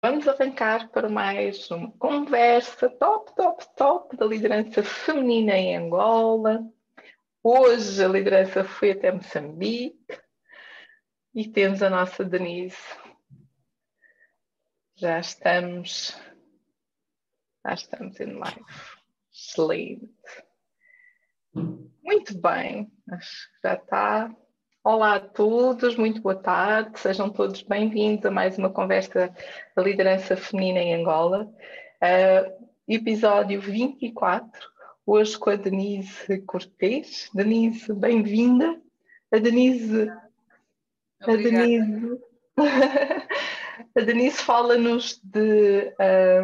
Vamos arrancar para mais uma conversa top, top, top da liderança feminina em Angola. Hoje a liderança foi até Moçambique e temos a nossa Denise. Já estamos, já estamos em live. Excelente. Muito bem, acho que já está Olá a todos, muito boa tarde, sejam todos bem-vindos a mais uma conversa da liderança feminina em Angola. Uh, episódio 24, hoje com a Denise Cortês. Denise, bem-vinda. A Denise. A Denise. a Denise fala-nos de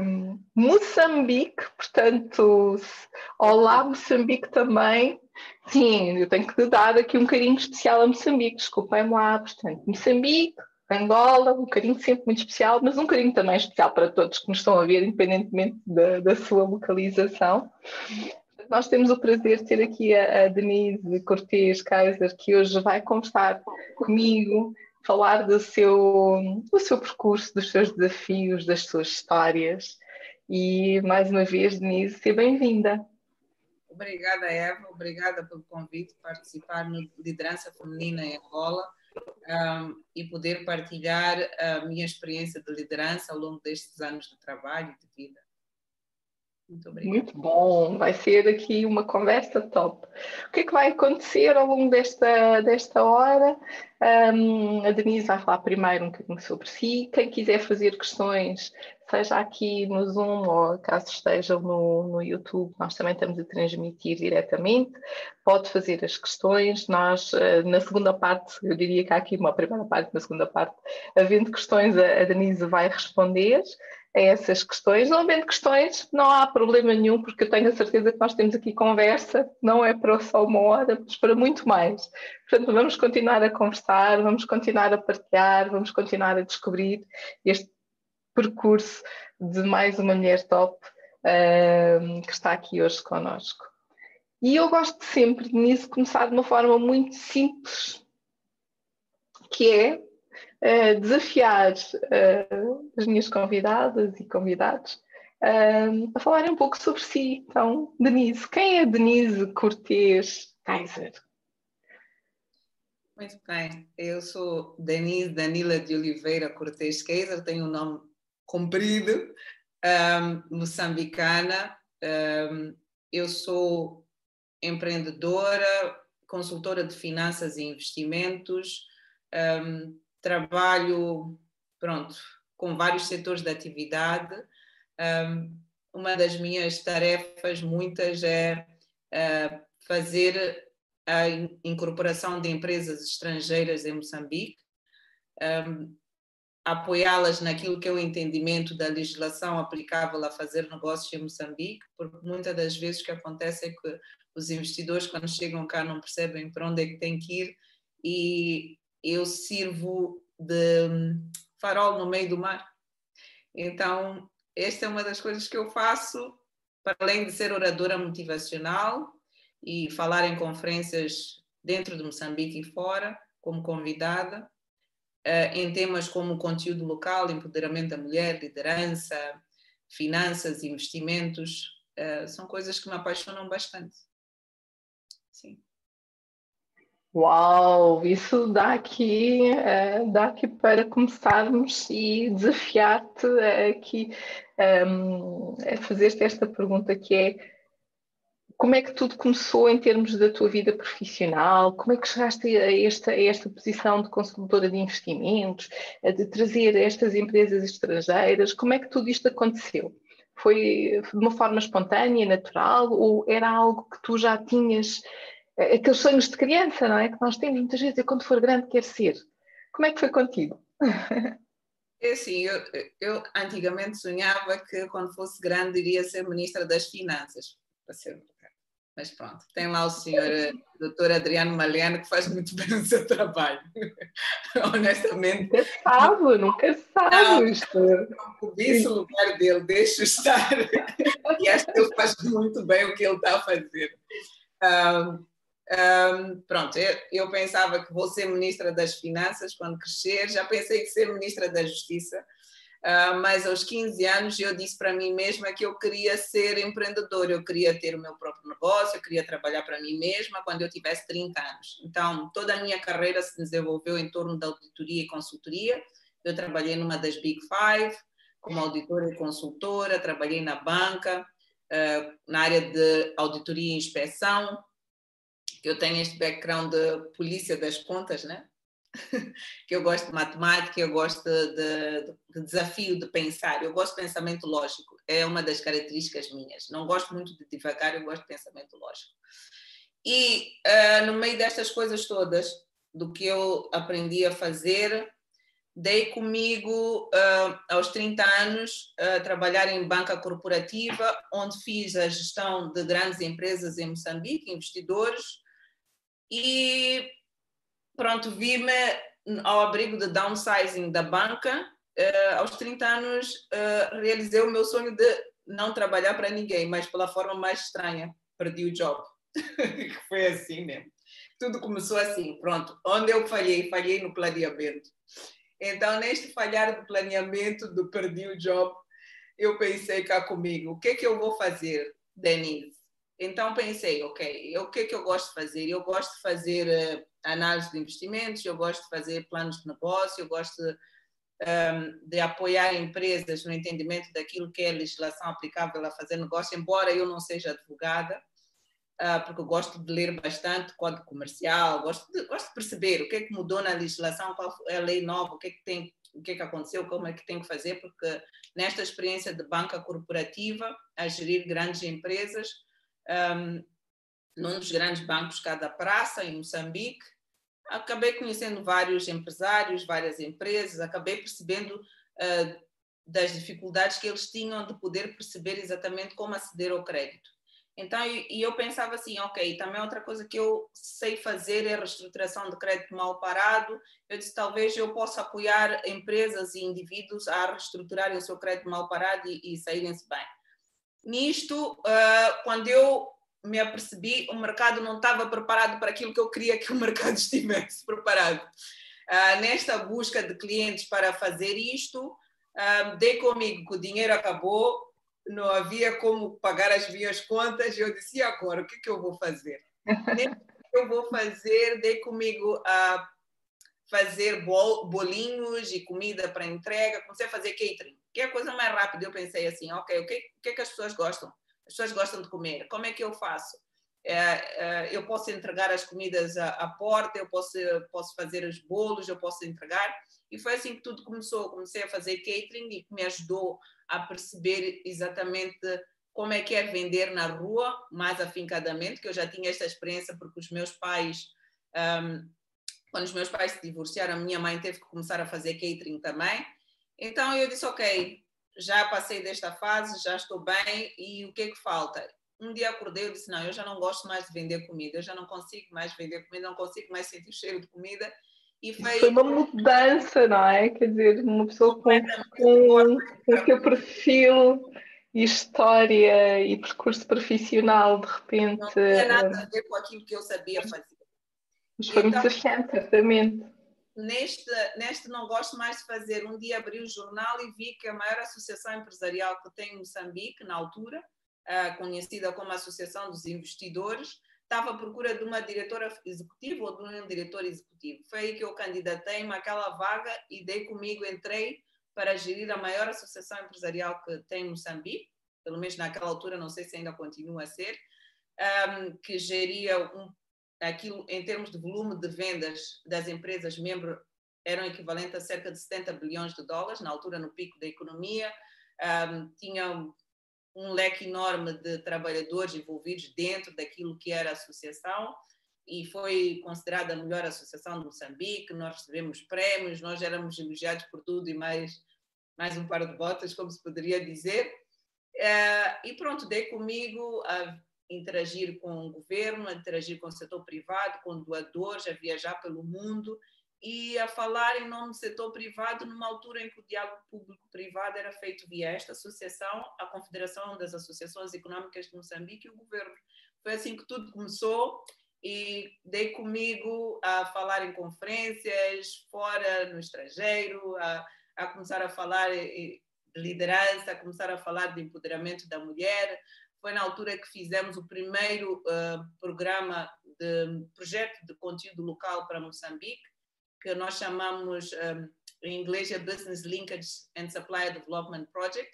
um, Moçambique, portanto, olá Moçambique também. Sim, eu tenho que dar aqui um carinho especial a Moçambique, desculpem-me lá, portanto, Moçambique, Angola, um carinho sempre muito especial, mas um carinho também especial para todos que nos estão a ver, independentemente da, da sua localização. Nós temos o prazer de ter aqui a, a Denise Cortês Kaiser, que hoje vai conversar comigo, falar do seu, do seu percurso, dos seus desafios, das suas histórias. E mais uma vez, Denise, seja bem-vinda. Obrigada, Eva. Obrigada pelo convite participar no Liderança Feminina em Angola um, e poder partilhar a minha experiência de liderança ao longo destes anos de trabalho e de vida. Muito obrigada. Muito bom, vai ser aqui uma conversa top. O que é que vai acontecer ao longo desta, desta hora? Um, a Denise vai falar primeiro um bocadinho sobre si. Quem quiser fazer questões, seja aqui no Zoom ou caso estejam no, no YouTube, nós também estamos a transmitir diretamente. Pode fazer as questões. Nós, uh, na segunda parte, eu diria que há aqui uma primeira parte, uma segunda parte, havendo questões, a Denise vai responder a essas questões. Não havendo questões, não há problema nenhum, porque eu tenho a certeza que nós temos aqui conversa, não é para só uma hora, mas para muito mais. Portanto, vamos continuar a conversar, vamos continuar a partilhar, vamos continuar a descobrir este percurso de mais uma mulher top uh, que está aqui hoje connosco. E eu gosto sempre nisso começar de uma forma muito simples, que é uh, desafiar uh, as minhas convidadas e convidados a falarem um pouco sobre si. Então, Denise, quem é Denise Cortês Kaiser? Muito bem, eu sou Denise Danila de Oliveira Cortês Kaiser, tenho um nome comprido, um, moçambicana. Um, eu sou empreendedora, consultora de finanças e investimentos, um, trabalho, pronto, com vários setores de atividade. Um, uma das minhas tarefas, muitas, é uh, fazer a incorporação de empresas estrangeiras em Moçambique, um, apoiá-las naquilo que é o entendimento da legislação aplicável a fazer negócios em Moçambique, porque muitas das vezes o que acontece é que os investidores, quando chegam cá, não percebem para onde é que têm que ir e eu sirvo de hum, farol no meio do mar. Então, esta é uma das coisas que eu faço, para além de ser oradora motivacional e falar em conferências dentro de Moçambique e fora, como convidada, em temas como conteúdo local, empoderamento da mulher, liderança, finanças, investimentos, eh, são coisas que me apaixonam bastante. Sim. Uau, isso dá aqui, uh, dá aqui para começarmos e desafiar-te aqui um, a fazer-te esta pergunta que é como é que tudo começou em termos da tua vida profissional? Como é que chegaste a esta, a esta posição de consultora de investimentos, de trazer estas empresas estrangeiras? Como é que tudo isto aconteceu? Foi de uma forma espontânea, natural, ou era algo que tu já tinhas é, aqueles sonhos de criança, não é? Que nós temos muitas vezes, e quando for grande quer ser. Como é que foi contigo? É assim, eu, eu antigamente sonhava que quando fosse grande iria ser ministra das Finanças, para ser mas pronto, tem lá o senhor eh, doutor Adriano Maliano que faz muito bem o seu trabalho. Honestamente. Nunca sabe, nunca sabe. Não, não cobiço o lugar dele, deixo estar. e acho que ele faz muito bem o que ele está a fazer. Um, um, pronto, eu, eu, pensava que vou ser ministra das Finanças quando crescer, já pensei que ser ministra da Justiça, Uh, mas aos 15 anos eu disse para mim mesma que eu queria ser empreendedora, eu queria ter o meu próprio negócio, eu queria trabalhar para mim mesma quando eu tivesse 30 anos. Então, toda a minha carreira se desenvolveu em torno da auditoria e consultoria. Eu trabalhei numa das Big Five, como auditora e consultora, trabalhei na banca, uh, na área de auditoria e inspeção. Eu tenho este background de polícia das contas, né? que eu gosto de matemática, eu gosto de, de, de, desafio de pensar, eu gosto de pensamento lógico, é uma das características minhas. Não gosto muito de devagar, eu gosto de pensamento lógico. E uh, no meio destas coisas todas, do que eu aprendi a fazer, dei comigo uh, aos 30 anos a uh, trabalhar em banca corporativa, onde fiz a gestão de grandes empresas em Moçambique, investidores, e pronto, vi-me ao abrigo de downsizing da banca. Uh, aos 30 anos, uh, realizei o meu sonho de não trabalhar para ninguém, mas pela forma mais estranha. Perdi o job. Foi assim mesmo. Tudo começou assim, pronto. Onde eu falhei? Falhei no planeamento. Então, neste falhar do planeamento, do perdi o job, eu pensei cá comigo, o que é que eu vou fazer, Denise? Então pensei, ok, o que é que eu gosto de fazer? Eu gosto de fazer uh, análise de investimentos, eu gosto de fazer planos de negócio, eu gosto de, um, de, apoiar empresas no entendimento daquilo que é a legislação aplicável a fazer negócio, embora eu não seja advogada, uh, porque eu gosto de ler bastante código comercial, gosto de, gosto de perceber o que é que mudou na legislação, qual é a lei nova, o que é que tem o que é que aconteceu, como é que tem que fazer, porque nesta experiência de banca corporativa, a gerir grandes empresas, um, num dos grandes bancos cá da praça, em Moçambique. Acabei conhecendo vários empresários, várias empresas, acabei percebendo uh, das dificuldades que eles tinham de poder perceber exatamente como aceder ao crédito. Então, e eu pensava assim, ok, também outra coisa que eu sei fazer é a reestruturação de crédito mal parado. Eu disse, talvez eu possa apoiar empresas e indivíduos a reestruturarem o seu crédito mal parado e, e saírem-se bem. Nisto, uh, quando eu me apercebi, o mercado não estava preparado para aquilo que eu queria que o mercado estivesse preparado. Uh, nesta busca de clientes para fazer isto, uh, dei comigo que o dinheiro acabou, não havia como pagar as minhas contas, e eu disse, e agora, o que, é que eu vou fazer? eu vou fazer, dei comigo a fazer bolinhos e comida para entrega, comecei a fazer catering que é a coisa mais rápida. Eu pensei assim, ok, o que, o que é que as pessoas gostam? As pessoas gostam de comer. Como é que eu faço? É, é, eu posso entregar as comidas à, à, porta, eu posso, posso fazer os bolos, eu posso entregar. E foi assim que tudo começou. Comecei a fazer catering e que me ajudou a perceber exatamente como é que é vender na rua, mais afincadamente, que eu já tinha esta experiência porque os meus pais, um, quando os meus pais se divorciaram, a minha mãe teve que começar a fazer catering também. Então eu disse, ok, já passei desta fase, já estou bem, e o que é que falta? Um dia acordei e disse, não, eu já não gosto mais de vender comida, eu já não consigo mais vender comida, não consigo mais sentir o cheiro de comida. E foi... foi uma mudança, não é? Quer dizer, uma pessoa com, com, com o seu perfil e história e percurso profissional, de repente... Não tinha nada a ver com aquilo que eu sabia fazer. Mas foi então, muito certamente neste, neste não gosto mais de fazer. Um dia abri o jornal e vi que a maior associação empresarial que tem em Moçambique, na altura, uh, conhecida como Associação dos Investidores, estava à procura de uma diretora executiva ou de um diretor executivo. Foi aí que eu candidatei-me àquela vaga e dei comigo, entrei para gerir a maior associação empresarial que tem em Moçambique, pelo menos naquela altura, não sei se ainda continua a ser, um, que geria um aquilo em termos de volume de vendas das empresas membro eram equivalente a cerca de 70 bilhões de dólares, na altura no pico da economia, um, tinha um leque enorme de trabalhadores envolvidos dentro daquilo que era a associação e foi considerada a melhor associação de Moçambique, nós recebemos prémios, nós éramos elogiados por tudo e mais, mais um par de botas, como se poderia dizer. Uh, e pronto, dei comigo a interagir com o governo, interagir com o setor privado, com doadores, a viajar pelo mundo e a falar em nome do setor privado numa altura em que o diálogo público-privado era feito via esta associação, a Confederação das Associações Econômicas de Moçambique e o governo. Foi assim que tudo começou e dei comigo a falar em conferências fora, no estrangeiro, a, a começar a falar de liderança, a começar a falar de empoderamento da mulher. Foi na altura que fizemos o primeiro uh, programa de projeto de conteúdo local para Moçambique, que nós chamamos um, em inglês Business Linkage and Supply Development Project,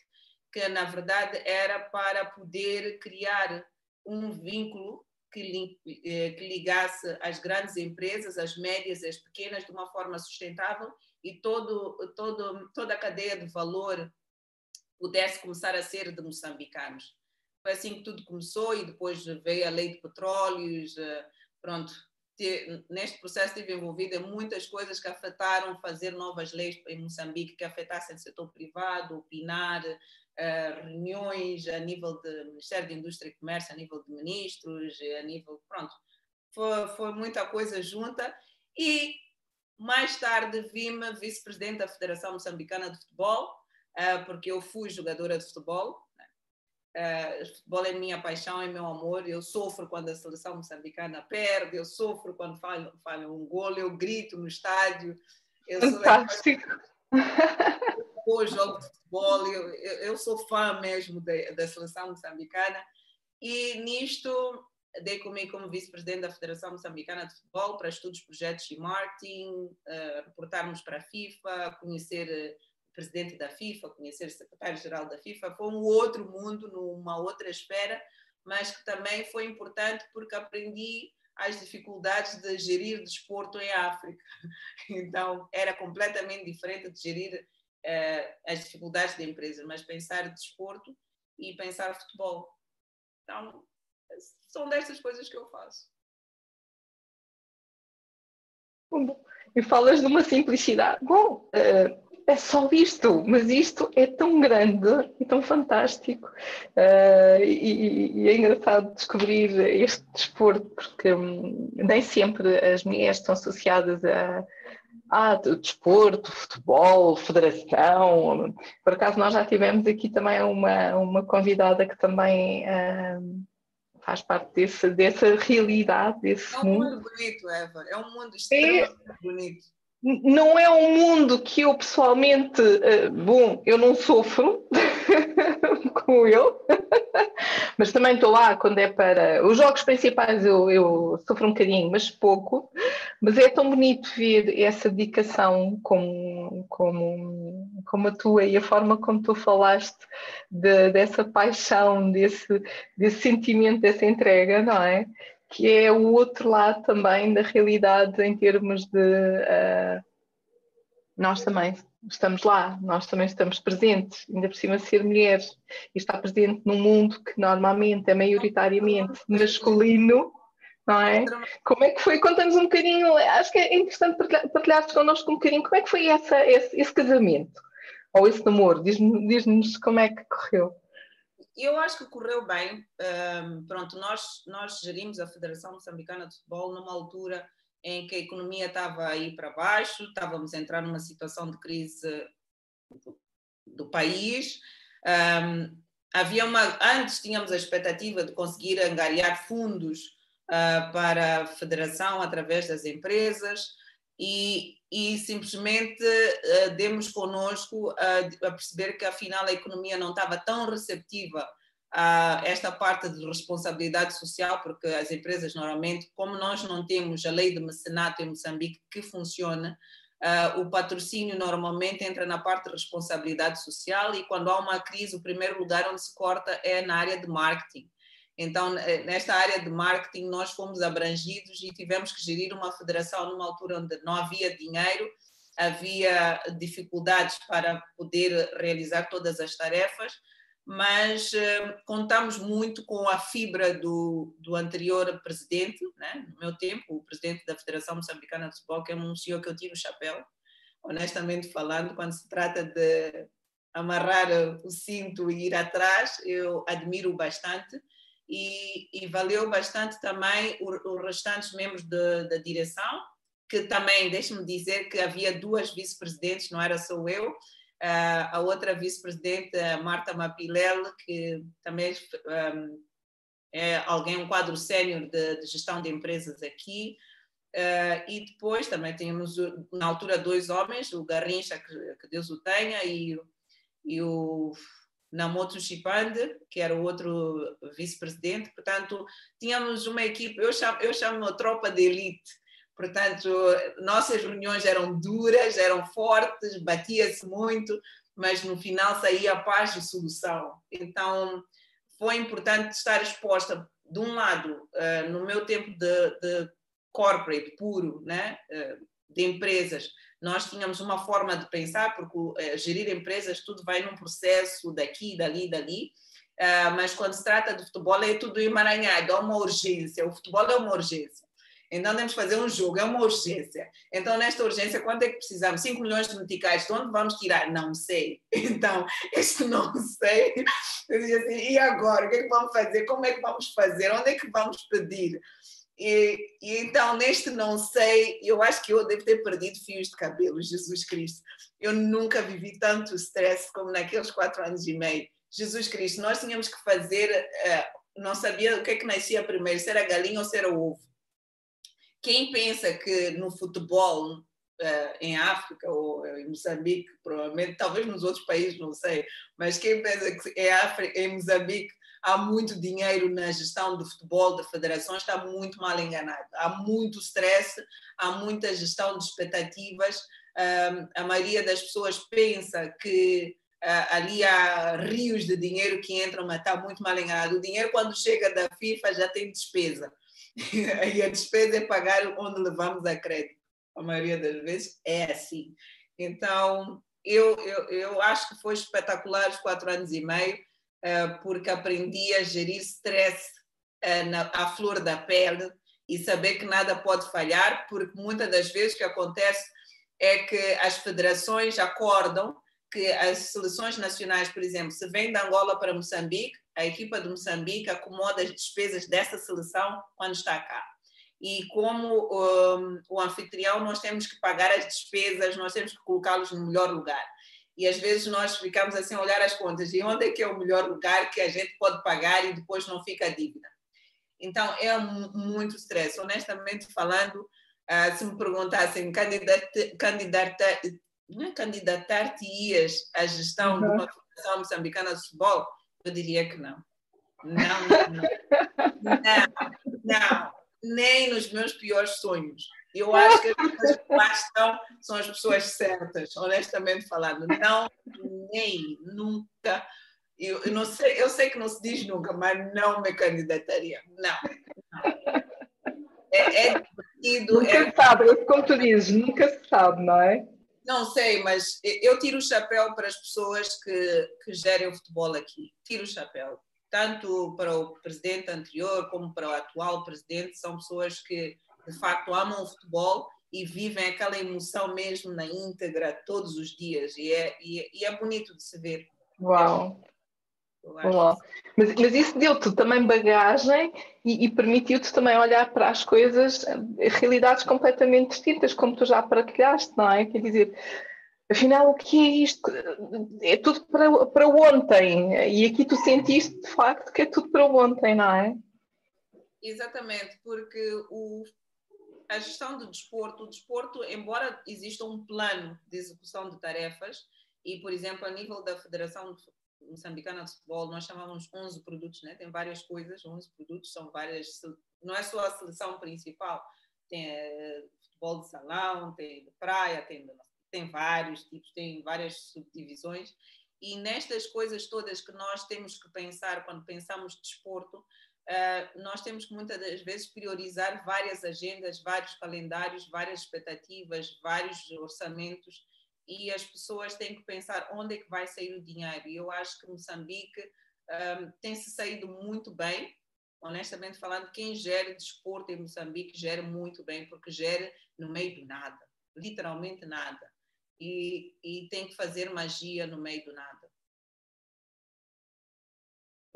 que na verdade era para poder criar um vínculo que, eh, que ligasse as grandes empresas, as médias e as pequenas de uma forma sustentável e todo, todo, toda a cadeia de valor pudesse começar a ser de moçambicanos. Foi assim que tudo começou e depois veio a lei de petróleos, eh, pronto. Neste processo estive envolvida em muitas coisas que afetaram fazer novas leis em Moçambique que afetassem o setor privado, opinar, uh, reuniões a nível do Ministério da Indústria e Comércio, a nível de ministros, a nível. Pronto, foi, foi muita coisa junta. E mais tarde vi-me vice-presidente da Federação Moçambicana de Futebol, porque eu fui jogadora de futebol. Uh, futebol é minha paixão, é meu amor. Eu sofro quando a seleção moçambicana perde, eu sofro quando falha, falha um gol, eu grito no estádio. Eu Fantástico! Sou, jogo de futebol, eu, eu sou fã mesmo da, da seleção moçambicana e nisto dei comigo como vice-presidente da Federação Moçambicana de Futebol para estudos, projetos e marketing, uh, reportarmos para a FIFA, conhecer presidente da FIFA, conhecer o secretário-geral da FIFA. Foi um outro mundo, numa outra esfera, mas que também foi importante porque aprendi as dificuldades de gerir desporto em África. Então, era completamente diferente de gerir uh, as dificuldades da empresa, mas pensar desporto e pensar futebol. Então, são destas coisas que eu faço. E falas de uma simplicidade. Bom, uh, é só isto, mas isto é tão grande e tão fantástico. Uh, e, e, é engraçado descobrir este desporto, porque um, nem sempre as mulheres estão associadas a ah, desporto, futebol, federação. Por acaso nós já tivemos aqui também uma, uma convidada que também uh, faz parte desse, dessa realidade, desse mundo. É um mundo, mundo bonito, Eva. É um mundo extremamente é, bonito. Não é um mundo que eu pessoalmente, uh, bom, eu não sofro como eu, mas também estou lá quando é para. Os jogos principais eu, eu sofro um bocadinho, mas pouco. Mas é tão bonito ver essa dedicação como, como, como a tua e a forma como tu falaste de, dessa paixão, desse, desse sentimento, dessa entrega, não é? Que é o outro lado também da realidade em termos de. Uh, nós também estamos lá, nós também estamos presentes, ainda por cima ser mulheres, e estar presente num mundo que normalmente é maioritariamente masculino, não é? Como é que foi? Conta-nos um bocadinho, acho que é interessante partilhar connosco um bocadinho como é que foi essa, esse, esse casamento, ou esse namoro, diz-nos diz como é que correu. Eu acho que correu bem, um, pronto, nós, nós gerimos a Federação Moçambicana de Futebol numa altura em que a economia estava aí para baixo, estávamos a entrar numa situação de crise do, país. Um, havia uma, antes tínhamos a expectativa de conseguir angariar fundos uh, para a federação através das empresas e, e simplesmente uh, demos conosco a, a perceber que afinal a economia não estava tão receptiva a esta parte de responsabilidade social, porque as empresas normalmente, como nós não temos a lei de mecenato em Moçambique que funciona, uh, o patrocínio normalmente entra na parte de responsabilidade social e quando há uma crise, o primeiro lugar onde se corta é na área de marketing. Então, eh, nesta área de marketing, nós fomos abrangidos e tivemos que gerir uma federação numa altura onde não havia dinheiro, havia dificuldades para poder realizar todas as tarefas mas uh, contamos muito com a fibra do, do anterior presidente, né? no meu tempo, o presidente da Federação Moçambicana de Futebol, que é um senhor que eu tiro o chapéu, honestamente falando, quando se trata de amarrar o cinto e ir atrás, eu admiro bastante. E, e valeu bastante também os restantes membros da direção, que também, deixe-me dizer que havia duas vice-presidentes, não era só eu, a outra vice-presidente, Marta Mapilel, que também um, é alguém, um quadro sénior de, de, gestão de empresas aqui. Uh, e depois também tínhamos, na altura, dois homens, o Garrincha, que, que Deus o tenha, e, e o Namoto Chipande, que era o outro vice-presidente. Portanto, tínhamos uma equipe, eu chamo, eu chamo a tropa de elite. Portanto, nossas reuniões eram duras, eram fortes, batia-se muito, mas no final saía a paz e solução. Então, foi importante estar exposta, de um lado, uh, no meu tempo de, de corporate puro, né? Uh, de empresas, nós tínhamos uma forma de pensar, porque uh, gerir empresas tudo vai num processo daqui, dali, dali, mas quando se trata de futebol é tudo emaranhado, é uma urgência, o futebol é uma urgência. Então temos que fazer um jogo, é uma urgência. Então, nesta urgência, quanto é que precisamos? 5 milhões de meticais, de onde vamos tirar? Não sei. Então, este não sei. Assim, e agora? O que é que vamos fazer? Como é que vamos fazer? Onde é que vamos pedir? E, e então, neste não sei, eu acho que eu devo ter perdido fios de cabelo, Jesus Cristo. Eu nunca vivi tanto stress como naqueles quatro anos e meio. Jesus Cristo, nós tínhamos que fazer, uh, não sabia o que é que nascia primeiro, se era galinha ou se era ovo quem pensa que no futebol uh, em África ou em Moçambique, provavelmente, talvez nos outros países, não sei, mas quem pensa que em, África, em Moçambique há muito dinheiro na gestão do futebol, de federações, está muito mal enganado. Há muito stress, há muita gestão de expectativas. a maioria das pessoas pensa que uh, ali há rios de dinheiro que entram, mas está muito mal enganado. O dinheiro, quando chega da FIFA, já tem despesa. e a despesa é pagar onde levamos a crédito. A maioria das vezes é assim. Então, eu, eu, eu acho que foi espetacular os quatro anos e meio, porque aprendi a gerir stress na, à flor da pele e saber que nada pode falhar, porque muitas das vezes o que acontece é que as federações acordam que as seleções nacionais, por exemplo, se vem da Angola para Moçambique, a equipa de Moçambique acomoda as despesas dessa seleção quando está cá. E como um, o anfitrião, nós temos que pagar as despesas, nós temos que colocá-los no melhor lugar. E às vezes nós ficamos assim a olhar as contas, e onde é que é o melhor lugar que a gente pode pagar e depois não fica a dívida? Então é muito stress. Honestamente falando, uh, se me perguntassem é candidatar-te-ias à gestão uhum. de uma federação moçambicana de futebol, eu diria que não. Não, não, não. Não, nem nos meus piores sonhos. Eu acho que as pessoas que lá estão são as pessoas certas, honestamente falando. Não, nem, nunca. Eu, eu, não sei, eu sei que não se diz nunca, mas não me candidataria. Não. não. É, é divertido. Nunca é... sabe, é como tu dizes, nunca se sabe, não é? Não sei, mas eu tiro o chapéu para as pessoas que, que gerem o futebol aqui. Tiro o chapéu. Tanto para o presidente anterior como para o atual presidente, são pessoas que de facto amam o futebol e vivem aquela emoção mesmo na íntegra todos os dias. E é, e é, e é bonito de se ver. Uau! Uau. Mas, mas isso deu-te também bagagem e, e permitiu-te também olhar para as coisas, eh, realidades completamente distintas, como tu já partilhaste, não é? Quer dizer, afinal, o que é isto? É tudo para, para ontem. E aqui tu sentiste, de facto, que é tudo para ontem, não é? Exatamente, porque o, a gestão do desporto, o desporto, embora exista um plano de execução de tarefas, e, por exemplo, a nível da Federação de moçambicana de futebol, nós chamamos 11 produtos, né? tem várias coisas, 11 produtos, são várias, não é só a seleção principal, tem é, futebol de salão, tem de praia, tem, tem vários tipos, tem várias subdivisões, e nestas coisas todas que nós temos que pensar quando pensamos desporto, uh, nós temos que muitas das vezes priorizar várias agendas, vários calendários, várias expectativas, vários orçamentos, e as pessoas têm que pensar onde é que vai sair o dinheiro. E eu acho que Moçambique um, tem se saído muito bem, honestamente falando, quem gera desporto em Moçambique gera muito bem, porque gera no meio do nada, literalmente nada. E, e tem que fazer magia no meio do nada.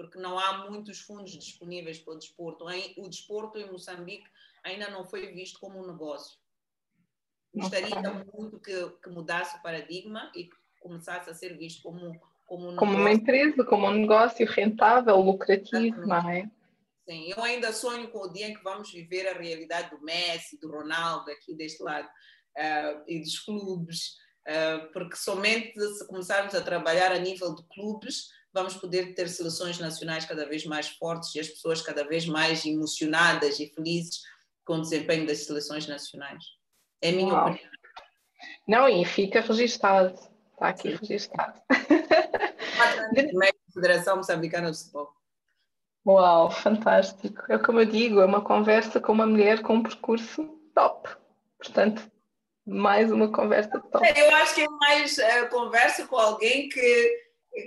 Porque não há muitos fundos disponíveis para o desporto. O desporto em Moçambique ainda não foi visto como um negócio Gostaria muito que, que, mudasse o paradigma e que começasse a ser visto como, como, um como uma empresa, como um negócio rentável, lucrativo, não é? Sim, eu ainda sonho com o dia em que vamos viver a realidade do Messi, do Ronaldo, aqui deste lado, uh, e dos clubes, uh, porque somente se começarmos a trabalhar a nível de clubes, vamos poder ter seleções nacionais cada vez mais fortes e as pessoas cada vez mais emocionadas e felizes com o desempenho das seleções nacionais. É a minha Uau. opinião. Não, e fica registado. Está aqui Sim. registado. Federação Moçambicana de Futebol. Uau, fantástico. É como eu digo, é uma conversa com uma mulher com um percurso top. Portanto, mais uma conversa top. Eu acho que é mais uh, conversa com alguém que,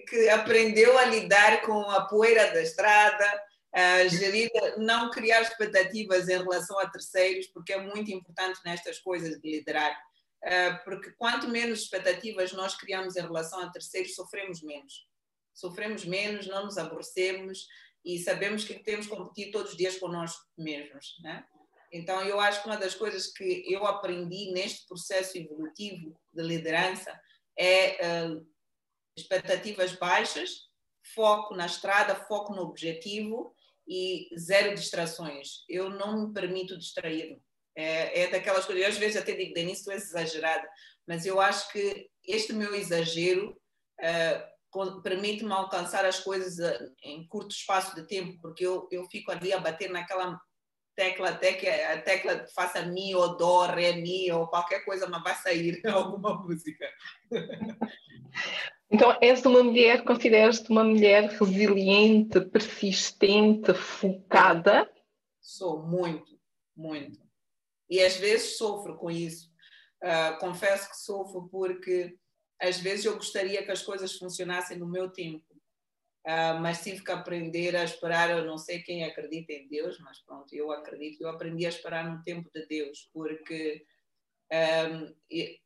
que aprendeu a lidar com a poeira da estrada, uh, gerir, não criar expectativas em relação a terceiros, porque é muito importante nestas coisas de liderar. Uh, porque quanto menos expectativas nós criamos em relação a terceiros, sofremos menos. Sofremos menos, não nos aborrecemos, e sabemos que temos que competir todos os dias connosco mesmos, né? Então, eu acho que uma das coisas que eu aprendi neste processo evolutivo de liderança é uh, expectativas baixas, foco na estrada, foco no objetivo e zero distrações. Eu não me permito distrair-me. É, é daquelas coisas, eu às vezes até digo, Denise, tu és exagerada, mas eu acho que este meu exagero uh, permite-me alcançar as coisas eh, em curto espaço de tempo, porque eu, eu fico ali a bater naquela tecla até que a tecla faça mi ou dó, ré, mi ou qualquer coisa, mas vai sair alguma música. Então, és uma mulher, consideras-te uma mulher resiliente, persistente, focada? Sou muito, muito. E às vezes sofro com isso. Uh, confesso que sofro porque às vezes eu gostaria que as coisas funcionassem no meu tempo, uh, mas tive que aprender a esperar. Eu não sei quem acredita em Deus, mas pronto, eu acredito. Eu aprendi a esperar no tempo de Deus, porque um, e,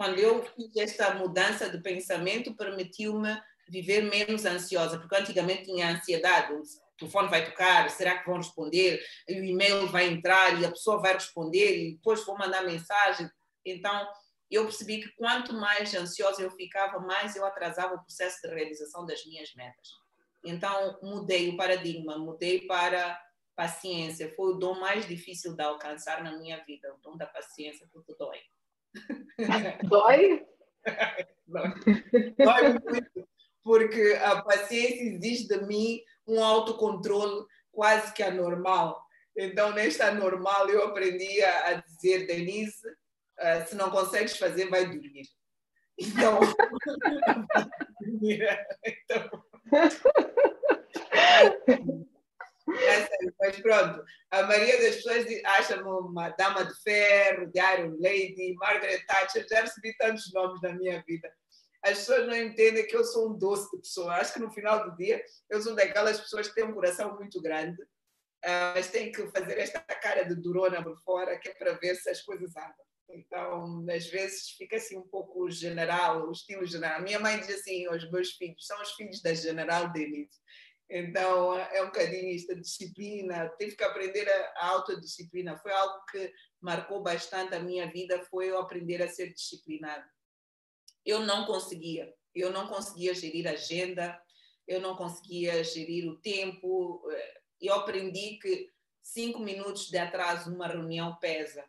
quando eu fiz esta mudança de pensamento, permitiu-me viver menos ansiosa, porque antigamente tinha ansiedade. O telefone vai tocar, será que vão responder? O e-mail vai entrar e a pessoa vai responder e depois vou mandar mensagem. Então, eu percebi que quanto mais ansiosa eu ficava, mais eu atrasava o processo de realização das minhas metas. Então, mudei o paradigma, mudei para paciência. Foi o dom mais difícil de alcançar na minha vida, o dom da paciência, porque dói. Dói? dói. Dói muito, porque a paciência exige de mim um autocontrole quase que anormal. Então, nesta anormal, eu aprendi a dizer, Denise, uh, se não consegues fazer, vai dormir. Então, então é mas pronto, a maioria das pessoas acha-me uma dama de ferro, de Iron Lady, Margaret Thatcher, já recebi tantos nomes na minha vida. As pessoas não entendem que eu sou um doce de pessoa. Acho que no final do dia eu sou daquelas pessoas que têm um coração muito grande, uh, mas têm que fazer esta cara de durona por fora, que é para ver se as coisas andam. Então, às vezes fica assim um pouco general, o estilo general. Minha mãe diz assim aos meus filhos, são os filhos da General Denise. Então, é um bocadinho isto, a disciplina, tive que aprender a, autodisciplina. Foi algo que marcou bastante a minha vida, foi eu aprender a ser disciplinada. Eu não conseguia, eu não conseguia gerir a agenda, eu não conseguia gerir o tempo. Eu aprendi que cinco minutos de atraso numa reunião pesa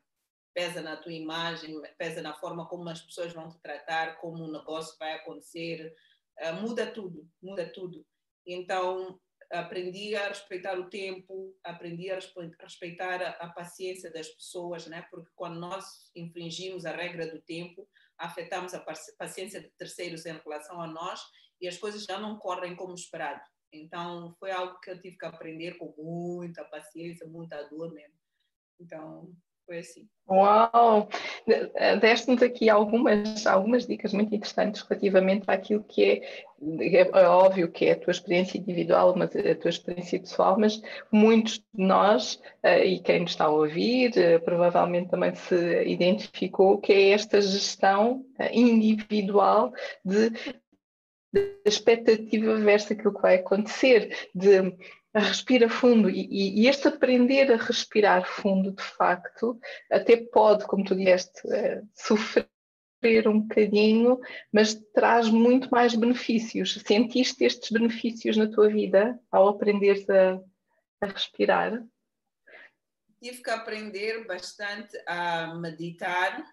pesa na tua imagem, pesa na forma como as pessoas vão te tratar, como o negócio vai acontecer, uh, muda tudo, muda tudo. Então, aprendi a respeitar o tempo, aprendi a respeitar a, a, paciência das pessoas, né? porque quando nós infringimos a regra do tempo, afetamos a paciência de terceiros em relação a nós e as coisas já não correm como esperado. Então, foi algo que eu tive que aprender com muita paciência, muita dor mesmo. Então, foi assim. Uau! Deste-nos aqui algumas, algumas dicas muito interessantes relativamente àquilo que é, é, é, óbvio que é a tua experiência individual, mas a tua experiência pessoal, mas muitos de nós, eh, e quem nos está a ouvir, eh, provavelmente também se identificou, que é esta gestão eh, individual de, de expectativa versus aquilo que vai acontecer, de respira fundo e, e, este aprender a respirar fundo, de facto, até pode, como tu disseste, uh, sofrer um bocadinho, mas traz muito mais benefícios. Sentiste estes benefícios na tua vida ao aprenderes a, a respirar? Tive que aprender bastante a meditar,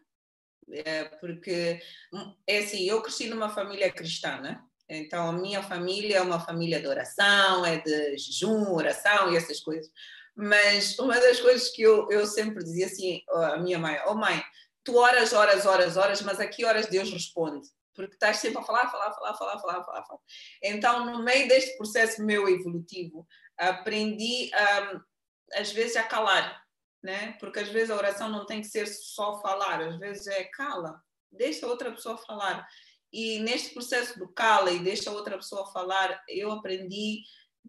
é, porque hum, é assim, eu cresci numa família cristã, né? Então, a minha família é uma família de oração, é de jejum, oração e essas coisas. Mas uma das coisas que eu, eu sempre dizia assim à minha mãe: Oh, mãe, tu oras, horas, horas, horas, mas a que horas Deus responde? Porque estás sempre a falar, falar, falar, falar, falar, falar. falar. Então, no meio deste processo meu evolutivo, aprendi, às vezes, a calar, né? Porque às vezes a oração não tem que ser só falar, às vezes é cala, deixa outra pessoa falar. E neste processo do cala e deixa outra pessoa falar, eu aprendi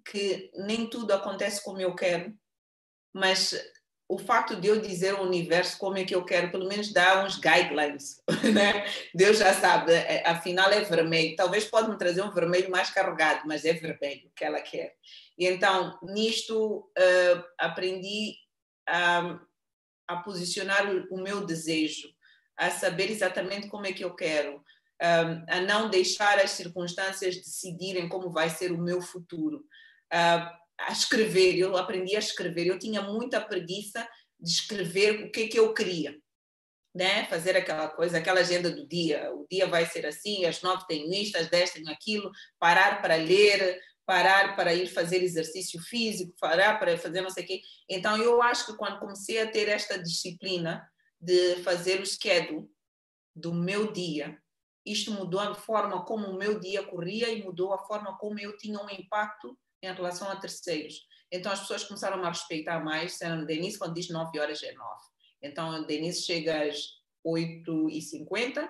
que nem tudo acontece como eu quero, mas o facto de eu dizer ao universo como é que eu quero, pelo menos dar uns guidelines, né? Deus já sabe, é, afinal é vermelho. Talvez pode me trazer um vermelho mais carregado, mas é vermelho que ela quer. E então, nisto, uh, aprendi a, a posicionar o, o meu desejo, a saber exatamente como é que eu quero, um, a não deixar as circunstâncias decidirem como vai ser o meu futuro. Uh, a escrever, eu aprendi a escrever, eu tinha muita preguiça de escrever o que, que eu queria. Né? Fazer aquela coisa, aquela agenda do dia. O dia vai ser assim, às nove tenho isto, às dez tenho aquilo, parar para ler, parar para ir fazer exercício físico, parar para fazer não sei o quê. Então, eu acho que quando comecei a ter esta disciplina de fazer o schedule do meu dia, isto mudou a forma como o meu dia corria e mudou a forma como eu tinha um impacto em relação a terceiros. Então as pessoas começaram a respeitar mais, disseram, Denise, quando diz 9 horas é 9. Então Denise chega às 8h50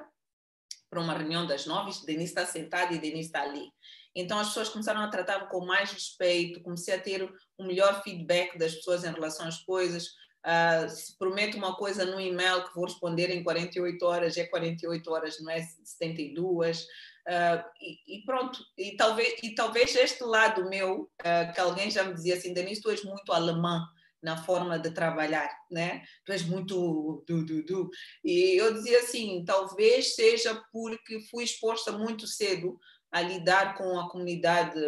para uma reunião das 9, Denise está sentada e Denise está ali. Então as pessoas começaram a tratar-me com mais respeito, comecei a ter um melhor feedback das pessoas em relação às coisas, Uh, prometo uma coisa no e-mail que vou responder em 48 horas, é 48 horas, não é 72. Uh, ah, e, e, pronto, e talvez, e talvez este lado meu, uh, que alguém já me dizia assim, Denise, tu és muito alemã na forma de trabalhar, né? Tu és muito du, du, du. E eu dizia assim, talvez seja porque fui exposta muito cedo a lidar com a comunidade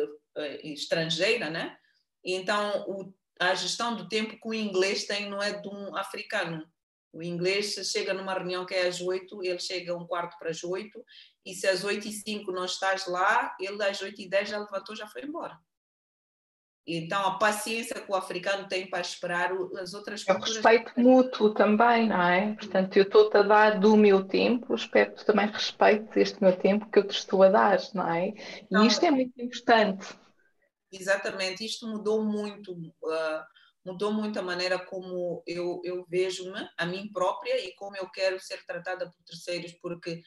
estrangeira, né? Então, o a gestão do tempo que o inglês tem não é de um africano. O inglês chega numa reunião que é às oito, ele chega um quarto para as oito, e se às oito e cinco não estás lá, ele às oito e dez já levantou, já foi embora. Então, a paciência que o africano tem para esperar as outras É o respeito mútuo também, não é? Portanto, eu estou-te a dar do meu tempo, espero que tu também respeites este meu tempo que eu te estou a dar, não é? E então, isto é muito importante. Exatamente, isto mudou muito, uh, mudou muito a maneira como eu, eu vejo-me, a mim própria e como eu quero ser tratada por terceiros, porque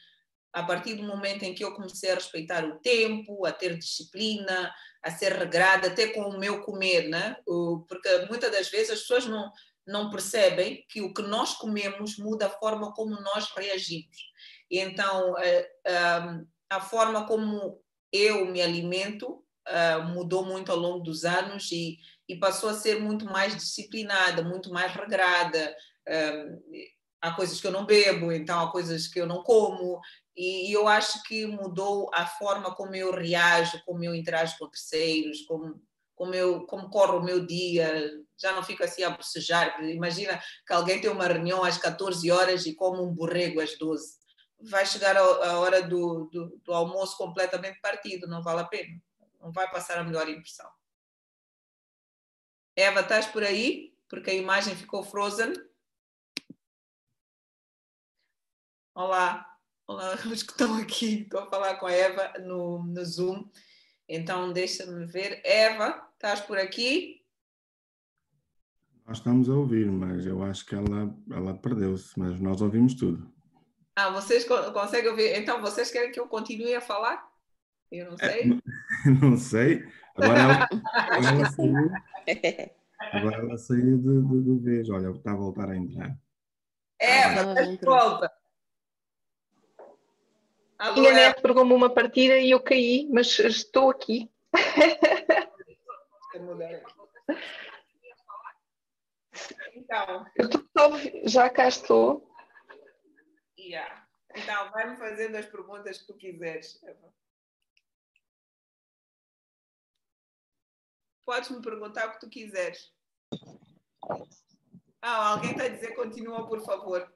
a partir do momento em que eu comecei a respeitar o tempo, a ter disciplina, a ser regrada, até com o meu comer, né? porque muitas das vezes as pessoas não, não percebem que o que nós comemos muda a forma como nós reagimos. E então, a, a forma como eu me alimento uh, mudou muito ao longo dos anos e, e, passou a ser muito mais disciplinada, muito mais regrada. Uh, há coisas que eu não bebo, então há coisas que eu não como, e, e eu acho que mudou a forma como eu reajo, como eu interajo com terceiros, como, como, eu, como corre o meu dia, já não fico assim a bocejar. Imagina que alguém tem uma reunião às 14 horas e come um borrego às 12. Vai chegar a, hora do, do, do, almoço completamente partido, não vale a pena não vai passar a melhor impressão. Eva, estás por aí? Porque a imagem ficou frozen. Olá, olá, os que estão aqui, estou a falar com a Eva no, no Zoom. Então, deixa-me ver. Eva, estás por aqui? Nós estamos a ouvir, mas eu acho que ela, ela perdeu-se, mas nós ouvimos tudo. Ah, vocês conseguem ouvir? Então, vocês querem que eu continue a falar? Eu não sei. É, não sei. Agora ela, agora ela saiu, agora ela saiu do, do, do beijo. Olha, está a voltar a entrar. É, ah, volta. Net pegou-me uma partida e eu caí, mas estou aqui. Então, eu estou, já cá estou. Yeah. Então, vai-me fazendo as perguntas que tu quiseres. Podes me perguntar o que tu quiseres. Ah, alguém está a dizer continua, por favor.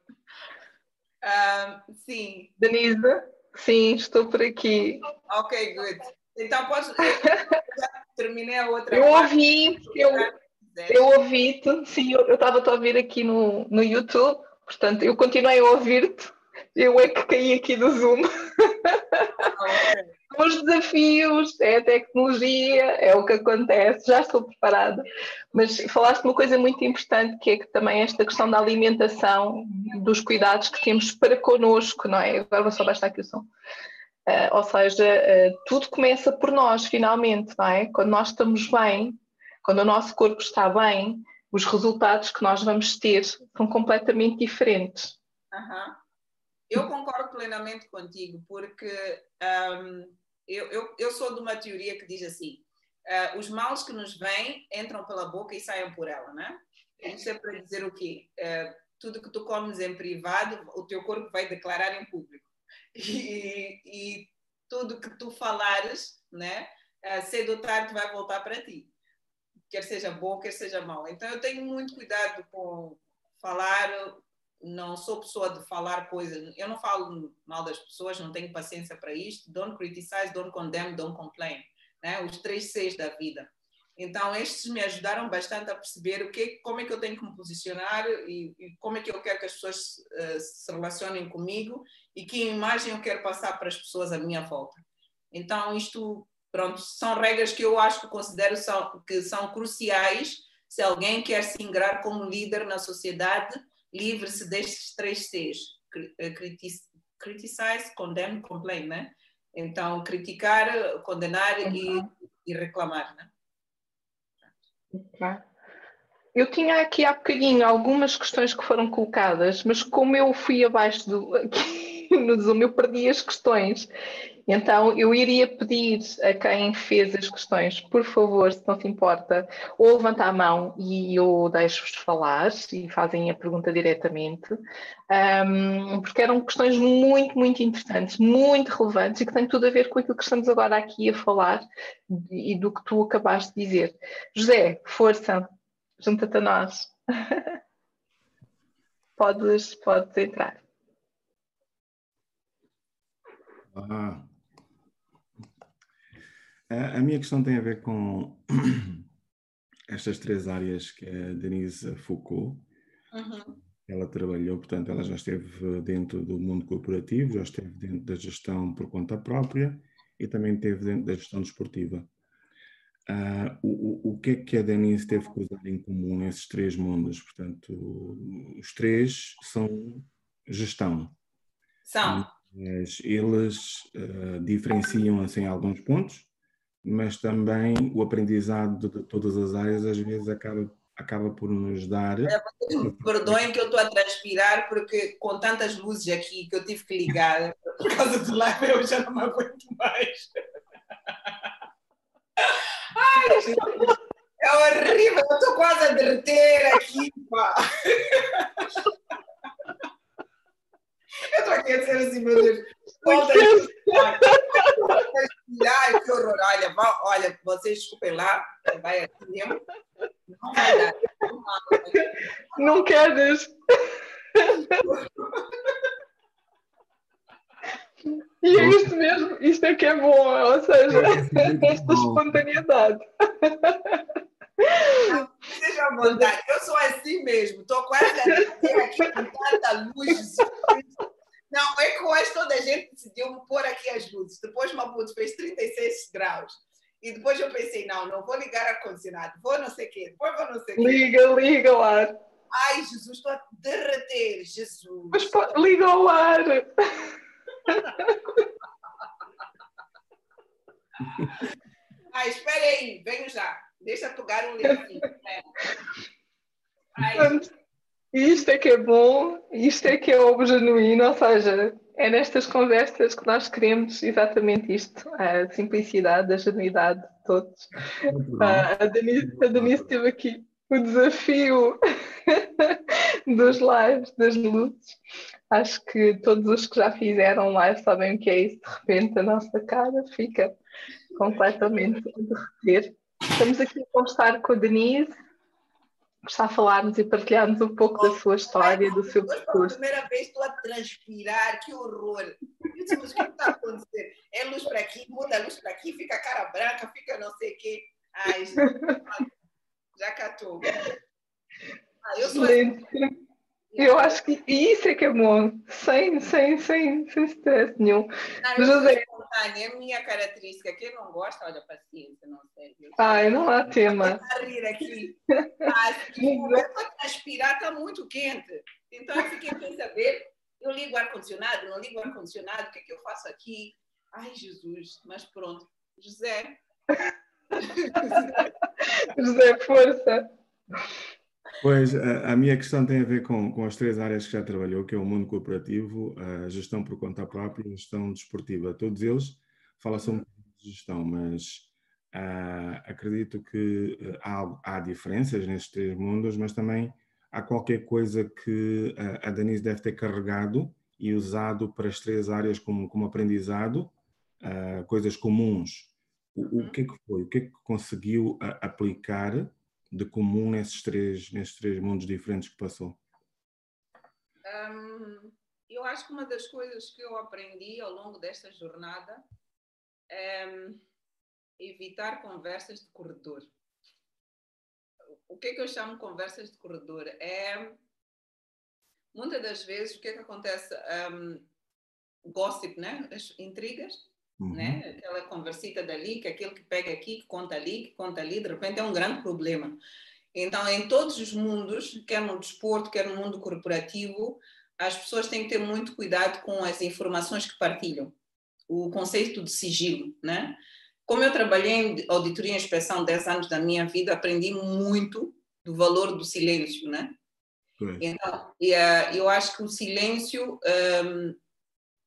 Uh, sim. Denise, sim, estou por aqui. Ok, good. Então podes. terminei a outra. Eu parte. ouvi, eu, eu ouvi-te, sim, eu estava a ouvir aqui no, no YouTube, portanto, eu continuei a ouvir-te. Eu é que caí aqui do Zoom. Os desafios, é a tecnologia, é o que acontece, já estou preparada. Mas falaste uma coisa muito importante, que é que também esta questão da alimentação, dos cuidados que temos para connosco, não é? Agora vou só baixar aqui o som. Uh, ou seja, uh, tudo começa por nós, finalmente, não é? Quando nós estamos bem, quando o nosso corpo está bem, os resultados que nós vamos ter são completamente diferentes. Uhum. Eu concordo plenamente contigo, porque um, eu, eu, eu sou de uma teoria que diz assim: uh, os males que nos vêm entram pela boca e saem por ela, né? Isso é para dizer o quê? Uh, tudo que tu comes em privado, o teu corpo vai declarar em público. E, e tudo que tu falares, né? Uh, cedo ou tarde vai voltar para ti. Quer seja bom, quer seja mau. Então eu tenho muito cuidado com falar não sou pessoa de falar coisas, eu não falo mal das pessoas, não tenho paciência para isto. Don't criticize, don't condemn, don't complain. Né? Os três Cs da vida. Então, estes me ajudaram bastante a perceber o que, como é que eu tenho que me posicionar e, e como é que eu quero que as pessoas uh, se relacionem comigo e que imagem eu quero passar para as pessoas à minha volta. Então, isto, pronto, são regras que eu acho que considero são, que são cruciais se alguém quer se ingrar como líder na sociedade livre-se destes três Cs: eh, criticize, condemn, complain, né? Então, criticar, condenar e, e, reclamar, né? Eu tinha aqui há bocadinho algumas questões que foram colocadas, mas como eu fui abaixo do, aqui no Zoom, eu perdi as questões. Então, eu iria pedir a quem fez as questões, por favor, se não se importa, ou levanta a mão e eu deixo-vos falar e fazem a pergunta diretamente, um, porque eram questões muito, muito interessantes, muito relevantes e que têm tudo a ver com aquilo que estamos agora aqui a falar e do que tu acabaste de dizer. José, força, junta-te a nós. podes, podes entrar. Ah, a, minha questão tem a ver com estas três áreas que a Denise focou. Uhum. Ela trabalhou, portanto, ela já esteve dentro do mundo corporativo, já esteve dentro da gestão por conta própria e também esteve dentro da gestão desportiva. Uh, o, o que é que a Denise teve que usar em comum nesses três mundos? Portanto, os três são gestão. São. Mas eles uh, diferenciam-se em alguns pontos, mas também o aprendizado de todas as áreas às vezes acaba, acaba por nos dar. É, perdoem que eu estou a transpirar, porque com tantas luzes aqui que eu tive que ligar por causa do live, eu já não me aguento mais. Ai, é horrível, eu estou quase a derreter aqui, pá. Eu estou aqui a dizer assim, meu Deus, volta Ai, que horror. Olha, olha, vocês desculpem lá, vai aqui mesmo. Não vai dar. Não queres. E é isto mesmo, isto é que é bom, ou seja, é esta espontaneidade. seja à vontade, eu sou assim mesmo, estou quase a aqui com tanta luz. Não, é que hoje toda a gente decidiu pôr aqui as luzes. Depois Maputo fez 36 graus. E depois eu pensei, não, não vou ligar ar-condicionado, vou não sei o quê, depois vou não sei o quê. Liga, liga o ar. Ai, Jesus, estou a derreter, Jesus. Mas pô, liga o ar. Ai, espere aí, venho já. Deixa pegar um livrinho. Ai. Isto é que é bom, isto é que é o genuíno, ou seja, é nestas conversas que nós queremos exatamente isto, a simplicidade, a genuidade de todos. a Denise, a Denise teve aqui o desafio dos lives, das luzes. Acho que todos os que já fizeram live sabem o que é isso. De repente, a nossa cara fica completamente a derreter. estamos aqui a conversar com a Denise, está a falar-nos e partilhar-nos um pouco da sua história, do seu percurso. Pela primeira vez estou a transpirar, que horror! Eu disse, mas o que está a acontecer? É luz para aqui, muda a luz para aqui, fica a cara branca, fica não sei o quê. Ai, já, já catou. Ah, eu sou. Eu acho que isso é que é bom, sem, sem, sem, sem stress nenhum. Não, José... espontânea, é a minha característica. Quem não gosta, olha, paciência, não sei. Ai, não há tema. A rir aqui. Mas, começa a transpirar, está muito quente. Então, eu fiquei sem saber. Eu ligo o ar-condicionado, não ligo o ar-condicionado, o que é que eu faço aqui? Ai, Jesus, mas pronto. José. José, força. Pois, a, a, minha questão tem a ver com, com as três áreas que já trabalhou, que é o mundo corporativo, a gestão por conta própria e a gestão desportiva. Todos eles falam sobre gestão, mas uh, acredito que há, há, diferenças nestes três mundos, mas também há qualquer coisa que a, a Denise deve ter carregado e usado para as três áreas como, como aprendizado, uh, coisas comuns. O, o, que é que foi? O que é que conseguiu aplicar de comum nesses três, nesses três mundos diferentes que passou? Um, eu acho que uma das coisas que eu aprendi ao longo desta jornada é evitar conversas de corredor. O que é que eu chamo de conversas de corredor? É muitas das vezes o que é que acontece? Um, gossip, né? As intrigas Uhum. Né? Aquela conversita dali, que aquele que pega aqui, que conta ali, que conta ali, de repente é um grande problema. Então, em todos os mundos, quer no desporto, quer no mundo corporativo, as pessoas têm que ter muito cuidado com as informações que partilham. O conceito de sigilo, né? Como eu trabalhei em auditoria e inspeção 10 anos da minha vida, aprendi muito do valor do silêncio, né? Então, eh, eu acho que o silêncio um,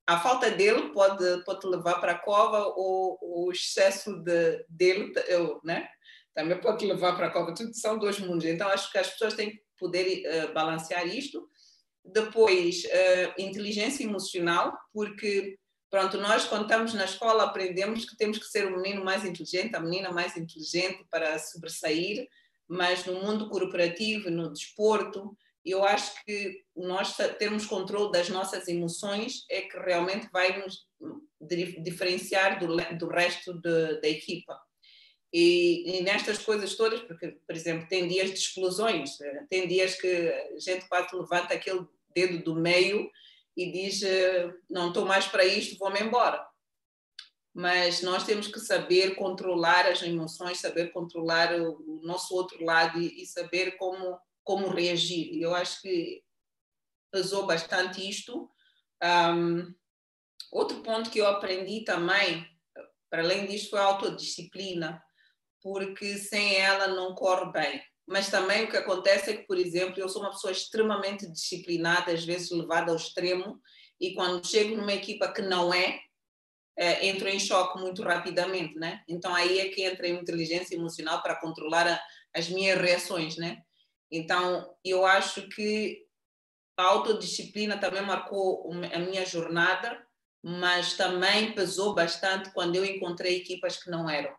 a falta dele pode, pode levar para a cova ou o excesso de, dele eu, né? também pode levar para a cova. Tudo são dois mundos. Então, acho que as pessoas têm que poder uh, balancear isto. Depois, uh, inteligência emocional, porque, pronto, nós quando estamos na escola aprendemos que temos que ser o menino mais inteligente, a menina mais inteligente para sobressair, mas no mundo corporativo, no desporto, eu acho que nós termos controle das nossas emoções é que realmente vai nos diferenciar do, do resto de, da equipa. E, e, nestas coisas todas, porque, por exemplo, tem dias de explosões, eh, tem dias que a gente quase levanta aquele dedo do meio e diz: eh, Não estou mais para isto, vou-me embora. Mas nós temos que saber controlar as emoções, saber controlar o nosso outro lado e, e saber como como reagir. Eu acho que pesou bastante isto. Um, outro ponto que eu aprendi também, para além disto, foi a autodisciplina, porque sem ela não corre bem. Mas também o que acontece é que, por exemplo, eu sou uma pessoa extremamente disciplinada, às vezes levada ao extremo, e quando chego numa equipa que não é, é entro em choque muito rapidamente, né? Então aí é que entra a inteligência emocional para controlar a, as minhas reações, né? Então, eu acho que a autodisciplina também marcou a minha jornada, mas também pesou bastante quando eu encontrei equipas que não eram,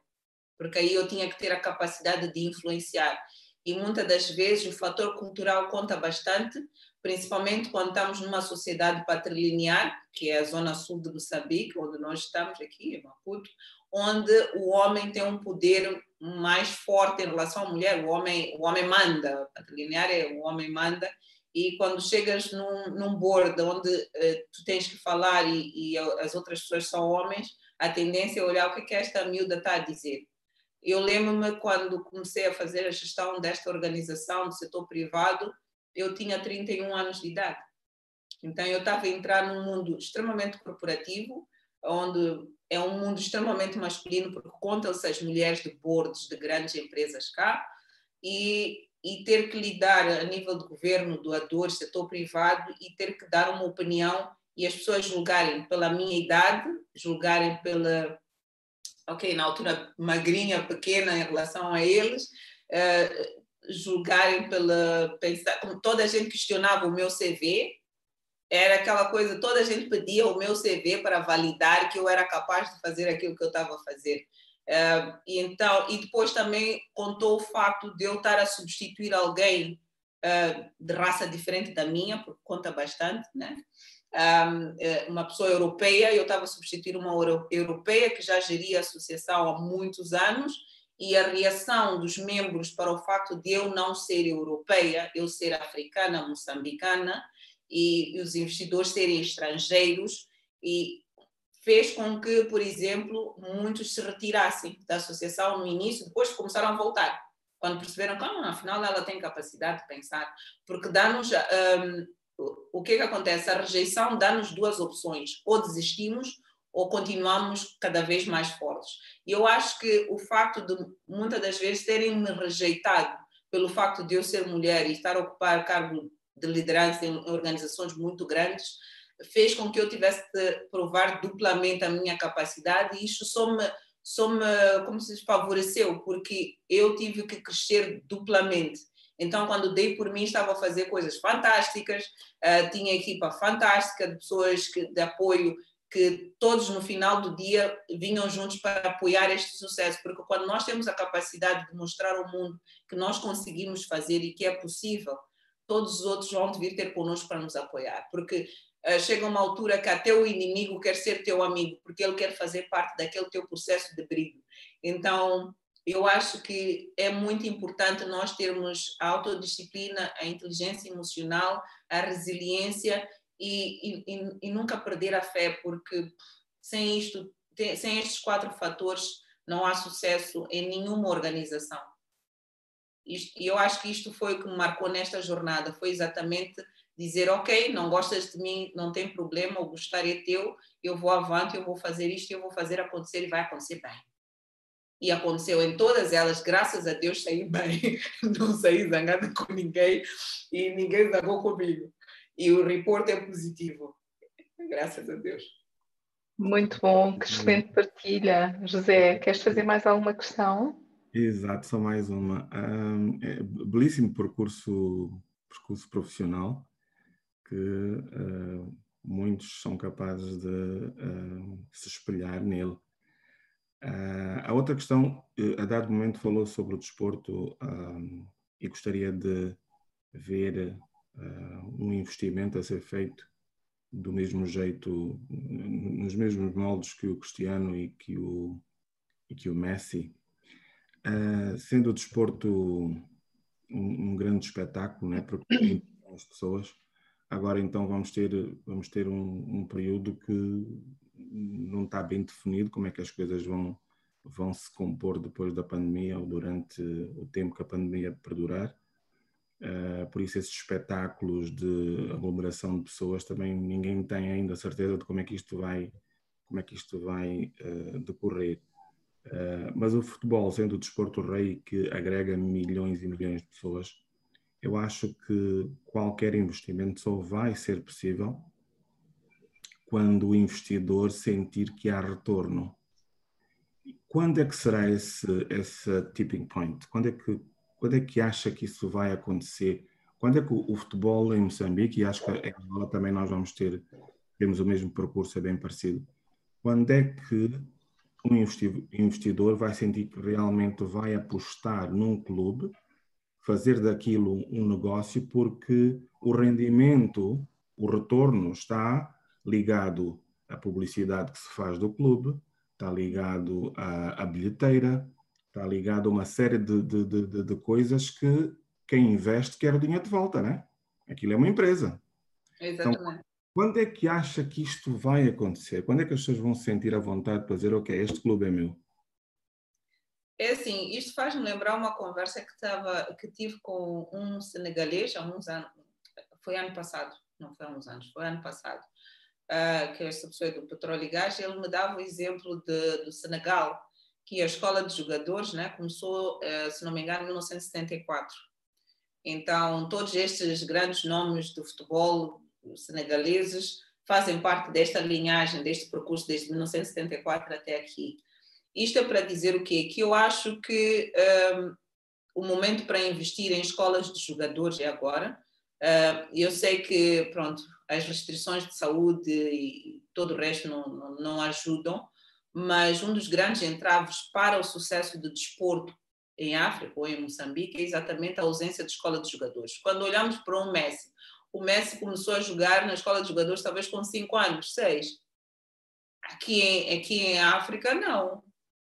porque aí eu tinha que ter a capacidade de influenciar. E muitas das vezes o fator cultural conta bastante, principalmente quando estamos numa sociedade patrilinear, que é a zona sul de Moçambique, onde nós estamos aqui, em Maputo, onde o homem tem um poder mais forte em relação à mulher. O homem, o homem manda, a linear é o homem manda. E quando chegas num, num board onde uh, tu tens que falar e, e, as outras pessoas são homens, a tendência é olhar o que, é que esta miúda está a dizer. Eu lembro-me quando comecei a fazer a gestão desta organização do setor privado, eu tinha 31 anos de idade. Então eu estava a entrar num mundo extremamente corporativo, onde é um mundo extremamente masculino, porque contam-se as mulheres de boards de grandes empresas cá, e, e ter que lidar a nível de governo, doadores, setor privado, e ter que dar uma opinião e as pessoas julgarem pela minha idade, julgarem pela, ok, na altura magrinha, pequena em relação a eles, uh, julgarem pela, pensar, toda a gente questionava o meu CV, era aquela coisa, toda a gente pedia o meu CV para validar que eu era capaz de fazer aquilo que eu estava a fazer. Uh, e então e depois também contou o facto de eu estar a substituir alguém uh, de raça diferente da minha, porque conta bastante, né? Um, eh, uma pessoa europeia, eu estava a substituir uma europeia que já geria a associação há muitos anos e a reação dos membros para o facto de eu não ser europeia, eu ser africana, moçambicana e, os investidores serem estrangeiros e fez com que, por exemplo, muitos se retirassem da associação no início, depois começaram a voltar, quando perceberam que, ah, afinal, ela tem capacidade de pensar, porque dá-nos. Um, o que, é que acontece? A rejeição dá-nos duas opções: ou desistimos ou continuamos cada vez mais fortes. E eu acho que o facto de muitas das vezes terem me rejeitado pelo facto de eu ser mulher e estar a ocupar cargo de liderança em organizações muito grandes, fez com que eu tivesse de provar duplamente a minha capacidade e isso só me, só me como se favoreceu, porque eu tive que crescer duplamente. Então, quando dei por mim, estava a fazer coisas fantásticas, uh, tinha equipa fantástica de pessoas que, de apoio que todos no final do dia vinham juntos para apoiar este sucesso, porque quando nós temos a capacidade de mostrar ao mundo que nós conseguimos fazer e que é possível, todos os outros vão vir ter connosco para nos apoiar, porque uh, chega uma altura que até o inimigo quer ser teu amigo, porque ele quer fazer parte daquele teu processo de brilho. Então, eu acho que é muito importante nós termos a autodisciplina, a inteligência emocional, a resiliência e, e, e nunca perder a fé, porque sem isto, sem estes quatro fatores, não há sucesso em nenhuma organização. E eu acho que isto foi o que me marcou nesta jornada, foi exatamente dizer, ok, não gostas de mim, não tem problema, o gostar é teu, eu vou avante, eu vou fazer isto, eu vou fazer acontecer e vai acontecer bem. E aconteceu em todas elas, graças a Deus saí bem, não saí zangada com ninguém e ninguém zangou comigo e o reporte é positivo. Graças a Deus. Muito bom, que excelente partilha. José, queres fazer mais alguma questão? Exato, só mais uma. Um, é belíssimo percurso, percurso profissional que uh, muitos são capazes de uh, se espelhar nele. Uh, a outra questão, a dado momento falou sobre o desporto um, e gostaria de ver um investimento a ser feito do mesmo jeito, nos mesmos moldes que o Cristiano e que o, e que o Messi. Uh, sendo o desporto um, um, grande espetáculo né, para as pessoas, agora então vamos ter, vamos ter um, um, período que não está bem definido como é que as coisas vão, vão se compor depois da pandemia ou durante o tempo que a pandemia perdurar. Uh, por isso esses espetáculos de aglomeração de pessoas também ninguém tem ainda certeza de como é que isto vai como é que isto vai uh, decorrer uh, mas o futebol sendo o desporto rei que agrega milhões e milhões de pessoas eu acho que qualquer investimento só vai ser possível quando o investidor sentir que há retorno quando é que será esse esse tipping point quando é que quando é que acha que isso vai acontecer? Quando é que o, o futebol em Moçambique, e acho que em Angola também nós vamos ter, temos o mesmo percurso, é bem parecido. Quando é que um investidor vai sentir que realmente vai apostar num clube, fazer daquilo um negócio, porque o rendimento, o retorno está ligado à publicidade que se faz do clube, está ligado à, à bilheteira, está ligado a uma série de, de, de, de, coisas que quem investe quer o dinheiro de volta, né? Aquilo é uma empresa. Exatamente. Então, quando é que acha que isto vai acontecer? Quando é que as pessoas vão sentir a vontade para dizer, ok, este clube é meu? É assim, isto faz-me lembrar uma conversa que, tava, que tive com um senegalês há uns anos, foi ano passado, não foi há uns anos, foi ano passado, uh, que esta pessoa é do petróleo e gás, ele me dava o exemplo de, do Senegal, que a escola de jogadores né, começou, eh, se não me engano, em 1974. Então, todos estes grandes nomes do futebol senegaleses fazem parte desta linhagem, deste percurso desde 1974 até aqui. Isto é para dizer o quê? Que eu acho que um, o momento para investir em escolas de jogadores é agora. Uh, eu sei que, pronto, as restrições de saúde e todo o resto não, não, não ajudam, mas um dos grandes entraves para o sucesso do desporto em África ou em Moçambique é exatamente a ausência de escola de jogadores. Quando olhamos para um Messi, o Messi começou a jogar na escola de jogadores talvez com 5 anos, 6. Aqui em, aqui em África, não.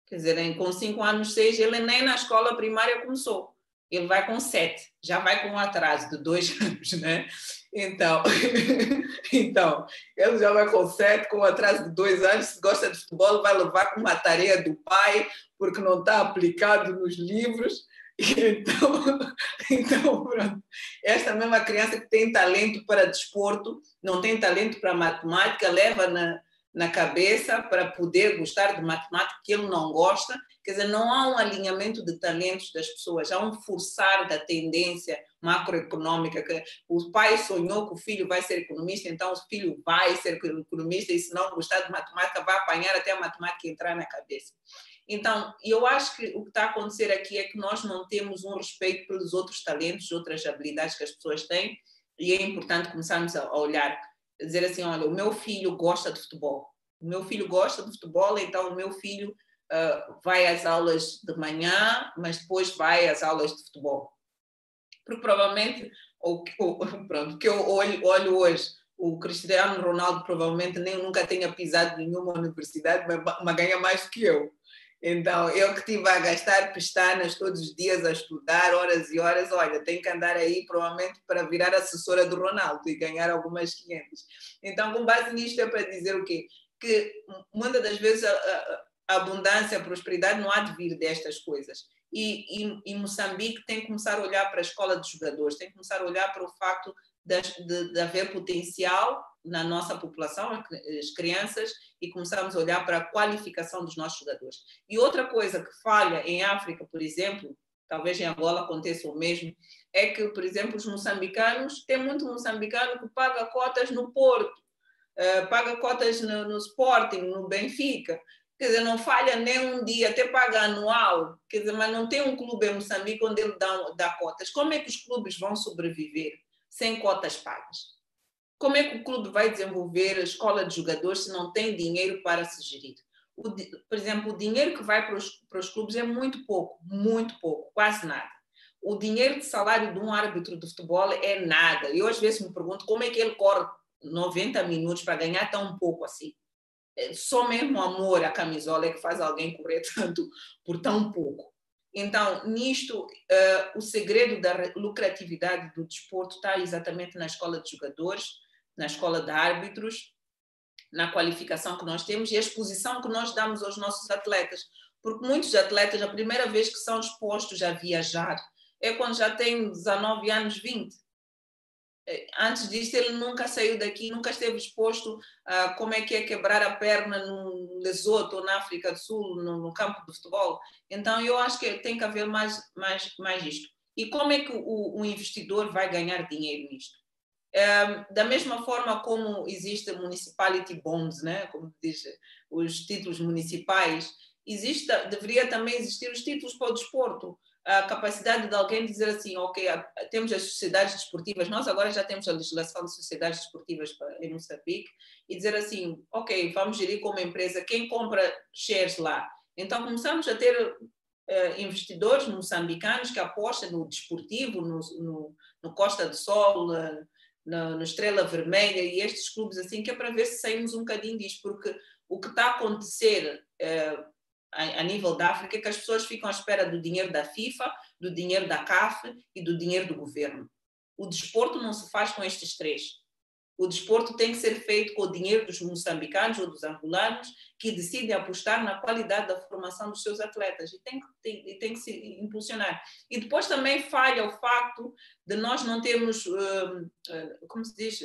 Quer dizer, com 5 anos, 6, ele nem na escola primária começou. Ele vai com 7, já vai com um atraso de 2 anos, né? Então, então, ele já vai com 7, com um atraso de 2 anos. Se gosta de futebol, vai levar com uma tarefa do pai, porque não está aplicado nos livros. Então, então pronto. Esta mesma criança que tem talento para desporto, não tem talento para matemática, leva na, na cabeça para poder gostar de matemática que ele não gosta. Quer dizer, não há um alinhamento de talentos das pessoas, há um forçar da tendência macroeconômica, que o pai sonhou que o filho vai ser economista, então o filho vai ser economista e se não gostar de matemática vai apanhar até a matemática entrar na cabeça. Então, eu acho que o que está a acontecer aqui é que nós não temos um respeito pelos outros talentos, outras habilidades que as pessoas têm, e é importante começarmos a olhar, dizer assim: olha, o meu filho gosta de futebol, o meu filho gosta de futebol, então o meu filho uh, vai às aulas de manhã, mas depois vai às aulas de futebol. Porque provavelmente, ou, pronto, que eu olho, olho hoje, o Cristiano Ronaldo provavelmente nem nunca tenha pisado em nenhuma universidade, mas, mas ganha mais do que eu. Então, eu que estive a gastar pestanas todos os dias a estudar horas e horas, olha, tenho que andar aí provavelmente para virar assessora do Ronaldo e ganhar algumas 500. Então, com base nisto, é para dizer o quê? Que muitas das vezes a, a, abundância, a prosperidade não há de vir destas coisas. E, e, Moçambique tem que começar a olhar para a escola de jogadores, tem que começar a olhar para o facto de, de, haver potencial na nossa população, as crianças, e começarmos a olhar para a qualificação dos nossos jogadores. E outra coisa que falha em África, por exemplo, talvez em Angola aconteça o mesmo, é que, por exemplo, os moçambicanos, tem muito moçambicano que paga cotas no Porto, uh, paga cotas no, no Sporting, no Benfica, quer dizer, não falha nem um dia, até paga anual, quer dizer, mas não tem um clube em Moçambique onde ele dá, dá cotas. Como é que os clubes vão sobreviver sem cotas pagas? Como é que o clube vai desenvolver a escola de jogadores se não tem dinheiro para se gerir? O, por exemplo, o dinheiro que vai para os, para os clubes é muito pouco, muito pouco, quase nada. O dinheiro de salário de um árbitro de futebol é nada. Eu às vezes me pergunto como é que ele corre 90 minutos para ganhar tão pouco assim. É só mesmo amor à camisola é que faz alguém correr tanto por tão pouco. Então, nisto, uh, o segredo da lucratividade do desporto está exatamente na escola de jogadores, na escola de árbitros, na qualificação que nós temos e a exposição que nós damos aos nossos atletas. Porque muitos atletas, a primeira vez que são expostos a viajar é quando já têm 19 anos, 20. É, antes disso, ele nunca saiu daqui, nunca esteve exposto a como é que é quebrar a perna no Lesoto ou na África do Sul, no, no campo de futebol. Então, eu acho que tem que haver mais, mais, mais isto. E como é que o, o investidor vai ganhar dinheiro nisto? da mesma forma como existe municipality bonds, né? como diz os títulos municipais, existe, deveria também existir os títulos para o desporto. A capacidade de alguém dizer assim, ok, temos as sociedades desportivas, nós agora já temos a legislação de sociedades desportivas em Moçambique, e dizer assim, ok, vamos gerir como empresa, quem compra shares lá? Então começamos a ter uh, investidores moçambicanos que apostam no desportivo, no, no, no Costa do Sol, uh, no, Estrela Vermelha e estes clubes assim, que é para ver se saímos um bocadinho disto, porque o que está a acontecer uh, a, nível da África que as pessoas ficam à espera do dinheiro da FIFA, do dinheiro da CAF e do dinheiro do governo. O desporto não se faz com estes três. O desporto tem que ser feito com o dinheiro dos moçambicanos ou dos angolanos que decidem apostar na qualidade da formação dos seus atletas e tem, tem, tem que se impulsionar. E depois também falha o facto de nós não termos, uh, uh, como se diz,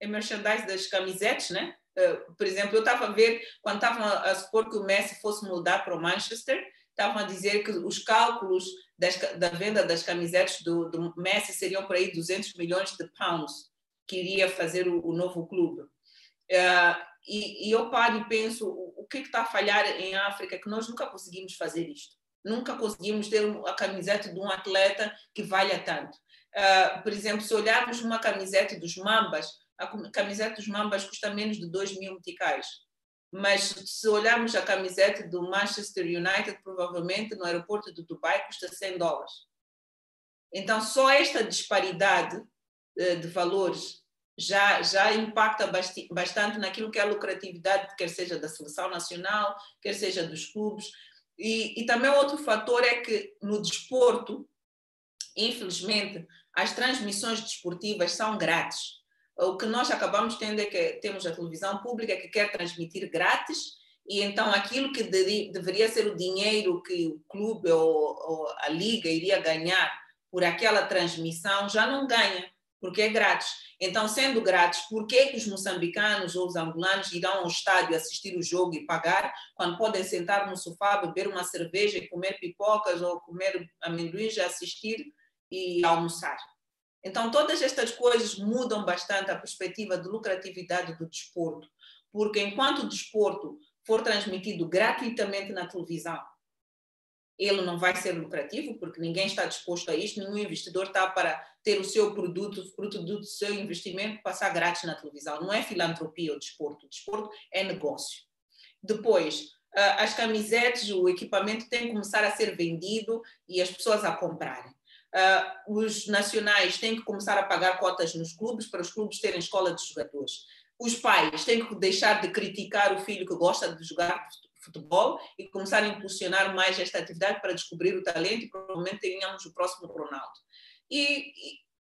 é merchandise das camisetes, né? Uh, por exemplo, eu estava a ver, quando estavam a supor que o Messi fosse mudar para o Manchester, estavam a dizer que os cálculos das, da venda das camisetes do, do Messi seriam por aí 200 milhões de pounds que iria fazer o, o novo clube. Uh, e, e, eu paro e penso o, que, é está a falhar em África que nós nunca conseguimos fazer isto. Nunca conseguimos ter a camiseta de um atleta que valha tanto. Uh, por exemplo, se olharmos uma camiseta dos Mambas, a camiseta dos Mambas custa menos de 2 mil meticais. mas se olharmos a camiseta do Manchester United, provavelmente no aeroporto de Dubai custa 100 dólares. Então, só esta disparidade eh, de valores já, já impacta bastante naquilo que é a lucratividade, quer seja da seleção nacional, quer seja dos clubes. E, e também outro fator é que no desporto, infelizmente, as transmissões desportivas são grátis. O que nós acabamos tendo é que temos a televisão pública que quer transmitir grátis, e então aquilo que de, deveria ser o dinheiro que o clube ou, ou a liga iria ganhar por aquela transmissão já não ganha, porque é grátis. Então, sendo grátis, por que os moçambicanos ou os angolanos irão ao estádio assistir o jogo e pagar, quando podem sentar no sofá, beber uma cerveja e comer pipocas ou comer amendoins, assistir e almoçar? Então, todas estas coisas mudam bastante a perspectiva de lucratividade do desporto, porque enquanto o desporto for transmitido gratuitamente na televisão, ele não vai ser lucrativo, porque ninguém está disposto a isto, nenhum investidor está para ter o seu produto, fruto do seu investimento, passar grátis na televisão. Não é filantropia o desporto, o desporto é negócio. Depois, ah, as camisetas, o equipamento tem que começar a ser vendido e as pessoas a comprarem. Uh, os nacionais têm que começar a pagar cotas nos clubes para os clubes terem escola de jogadores. Os pais têm que deixar de criticar o filho que gosta de jogar futebol e começar a impulsionar mais esta atividade para descobrir o talento e provavelmente tenhamos o próximo Ronaldo. E,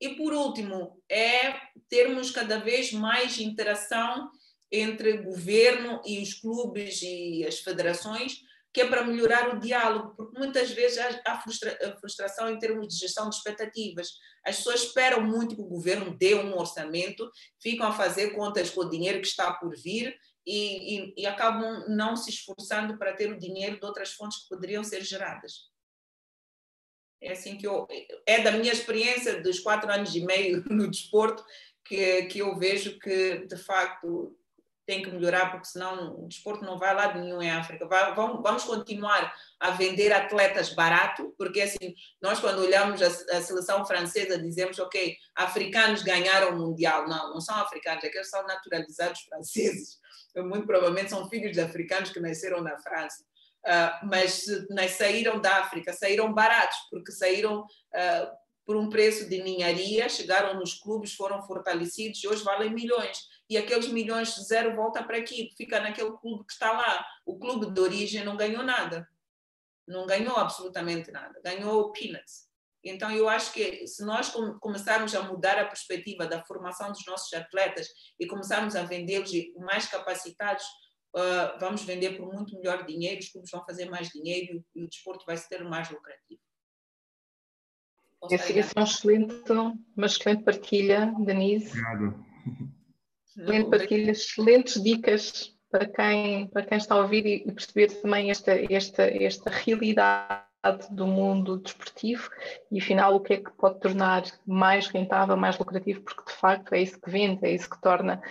e, e por último, é termos cada vez mais interação entre governo e os clubes e as federações que é para melhorar o diálogo, porque muitas vezes há frustra frustração em termos de gestão de expectativas. As pessoas esperam muito que o governo dê um orçamento, ficam a fazer contas com o dinheiro que está por vir e, e, e acabam não se esforçando para ter o dinheiro de outras fontes que poderiam ser geradas. É assim que eu, é da minha experiência dos quatro anos e meio no desporto que, que eu vejo que de facto tem que melhorar, porque senão o desporto não vai lá de nenhum em África. Vai, vamos, vamos, continuar a vender atletas barato, porque assim, nós quando olhamos a, a, seleção francesa dizemos, ok, africanos ganharam o Mundial. Não, não são africanos, é que eles são naturalizados franceses. Muito provavelmente são filhos de africanos que nasceram na França. Uh, mas saíram da África, saíram baratos, porque saíram uh, por um preço de ninharia, chegaram nos clubes, foram fortalecidos e hoje valem milhões e aqueles milhões de zero volta para aqui, fica naquele clube que está lá. O clube de origem não ganhou nada. Não ganhou absolutamente nada. Ganhou peanuts. Então, eu acho que se nós começarmos a mudar a perspectiva da formação dos nossos atletas e começarmos a vendê-los mais capacitados, uh, vamos vender por muito melhor dinheiro, os clubes vão fazer mais dinheiro e o desporto vai ser mais lucrativo. Essa é uma excelente, uma excelente partilha, Denise. Obrigado. Excelente partilha, excelentes dicas para quem, para quem está a ouvir e perceber também esta, esta, esta realidade do mundo desportivo e afinal o que é que pode tornar mais rentável, mais lucrativo, porque de facto é isso que vende, é isso que torna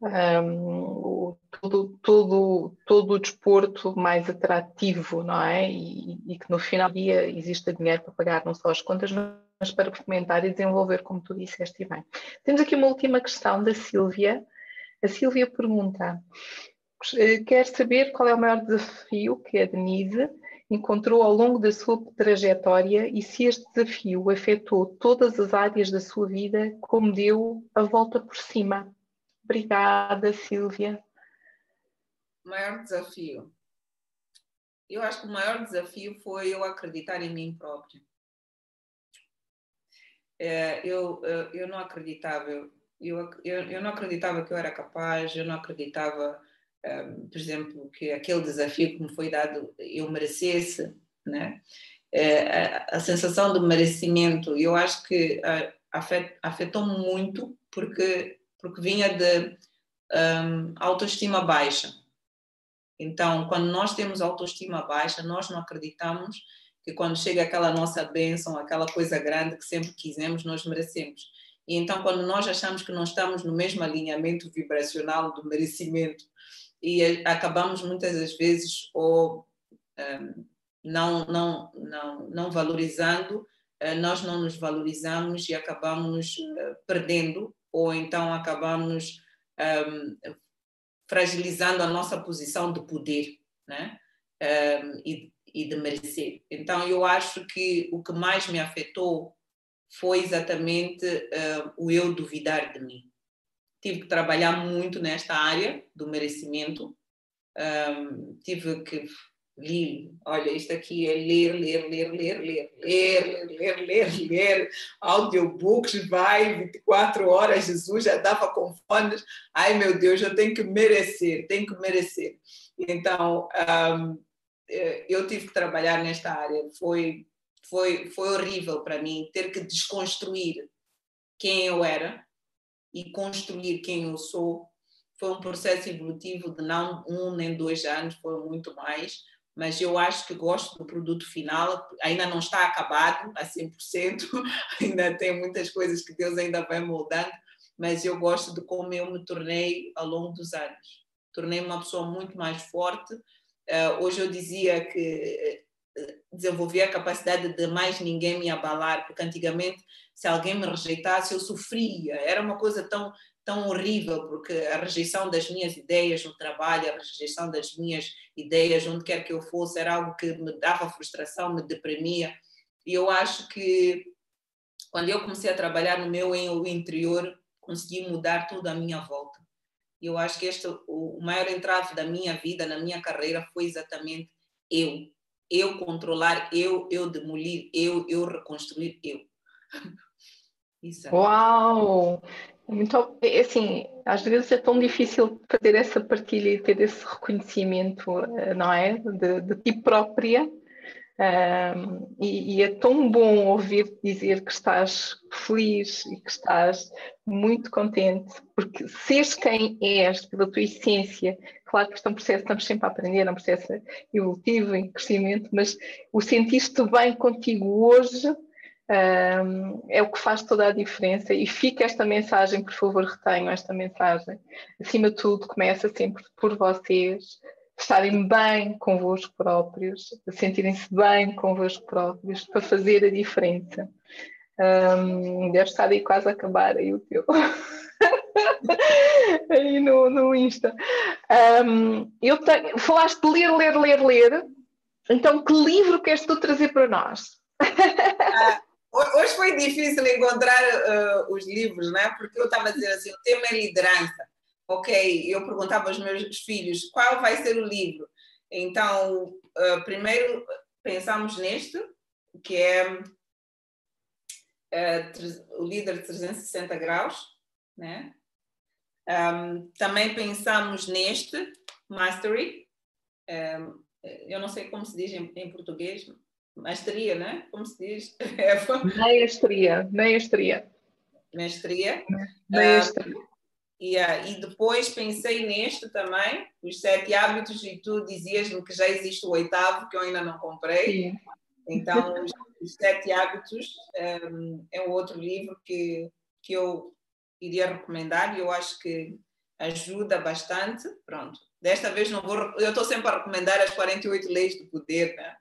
um, todo, todo, todo o desporto mais atrativo, não é? E, e, que no final do dia existe dinheiro para pagar não só as contas, mas para fomentar e desenvolver, como tu disseste bem. Temos aqui uma última questão da Sílvia, a Silvia pergunta: eh, quer saber qual é o maior desafio que a Denise encontrou ao longo da sua trajetória e se este desafio afetou todas as áreas da sua vida, como deu a volta por cima. Obrigada, Silvia. O maior desafio. Eu acho que o maior desafio foi eu acreditar em mim própria. É, eu, eu não acreditava, eu, eu, eu não acreditava que eu era capaz, eu não acreditava, um, por exemplo, que aquele desafio que me foi dado eu merecesse, né? É, a, a, sensação de merecimento, eu acho que afet, afetou-me muito porque, porque vinha de um, autoestima baixa. Então, quando nós temos autoestima baixa, nós não acreditamos que quando chega aquela nossa bênção, aquela coisa grande que sempre quisemos, nós merecemos. E então, quando nós achamos que não estamos no mesmo alinhamento vibracional do merecimento e acabamos muitas das vezes ou um, não, não, não, não valorizando, uh, nós não nos valorizamos e acabamos uh, perdendo, ou então acabamos um, fragilizando a nossa posição de poder né? Um, e, e de merecer. Então, eu acho que o que mais me afetou foi exatamente uh, o eu duvidar de mim. Tive que trabalhar muito nesta área do merecimento. Um, tive que li, olha, isto aqui é ler, ler, ler, ler, ler, ler, ler, ler, ler, audiobooks, vai, 24 horas, Jesus já dava com fones, ai meu Deus, eu tenho que merecer, tenho que merecer. Então, um, eu tive que trabalhar nesta área, foi, foi, foi horrível para mim ter que desconstruir quem eu era e construir quem eu sou. Foi um processo evolutivo de não um nem dois anos, foi muito mais mas eu acho que gosto do produto final, ainda não está acabado a 100%, ainda tem muitas coisas que Deus ainda vai moldando, mas eu gosto de como eu me tornei ao longo dos anos. Tornei uma pessoa muito mais forte. Uh, hoje eu dizia que desenvolvi a capacidade de mais ninguém me abalar, porque antigamente se alguém me rejeitasse eu sofria, era uma coisa tão tão horrível, porque a rejeição das minhas ideias no trabalho, a rejeição das minhas ideias onde quer que eu fosse, era algo que me dava frustração, me deprimia. E eu acho que quando eu comecei a trabalhar no meu interior, consegui mudar tudo à minha volta. E eu acho que este, o maior entrave da minha vida, na minha carreira, foi exatamente eu. Eu controlar, eu, eu demolir, eu, eu reconstruir, eu. Isso. É. Uau! É assim, às vezes é tão difícil fazer essa partilha e ter esse reconhecimento, eh, não é? De, de ti própria. E, e, é tão bom ouvir dizer que estás feliz e que estás muito contente, porque seres quem és, pela tua essência, claro que isto é um processo, estamos sempre a aprender, é um processo evolutivo, em crescimento, mas o sentiste bem contigo hoje um, é o que faz toda a diferença e fica esta mensagem, por favor, retenham esta mensagem. Acima de tudo, começa sempre por vocês estarem bem convosco próprios, sentirem-se bem convosco próprios para fazer a diferença. Um, deve estar aí quase a acabar aí o teu. aí no, no Insta. Um, eu tenho, falaste de ler, ler, ler, ler. Então, que livro queres tu trazer para nós? Ah, Hoje foi difícil encontrar uh, os livros, né? porque eu estava a dizer assim: o tema é liderança. Ok, eu perguntava aos meus filhos qual vai ser o livro. Então, uh, primeiro pensamos neste, que é uh, o líder de 360 graus, né? Um, também pensamos neste, Mastery. Um, eu não sei como se diz em, em português, Mestria, né? Como se diz? Mestria, mestria. Mestria. Mestria. E, uh, e depois pensei neste também, os sete hábitos, e tu dizias-me que já existe o oitavo, que eu ainda não comprei. Sim. Então, os, os sete hábitos um, é um outro livro que, que eu iria recomendar e eu acho que ajuda bastante. Pronto, desta vez não vou. Eu estou sempre a recomendar as 48 leis do poder, né?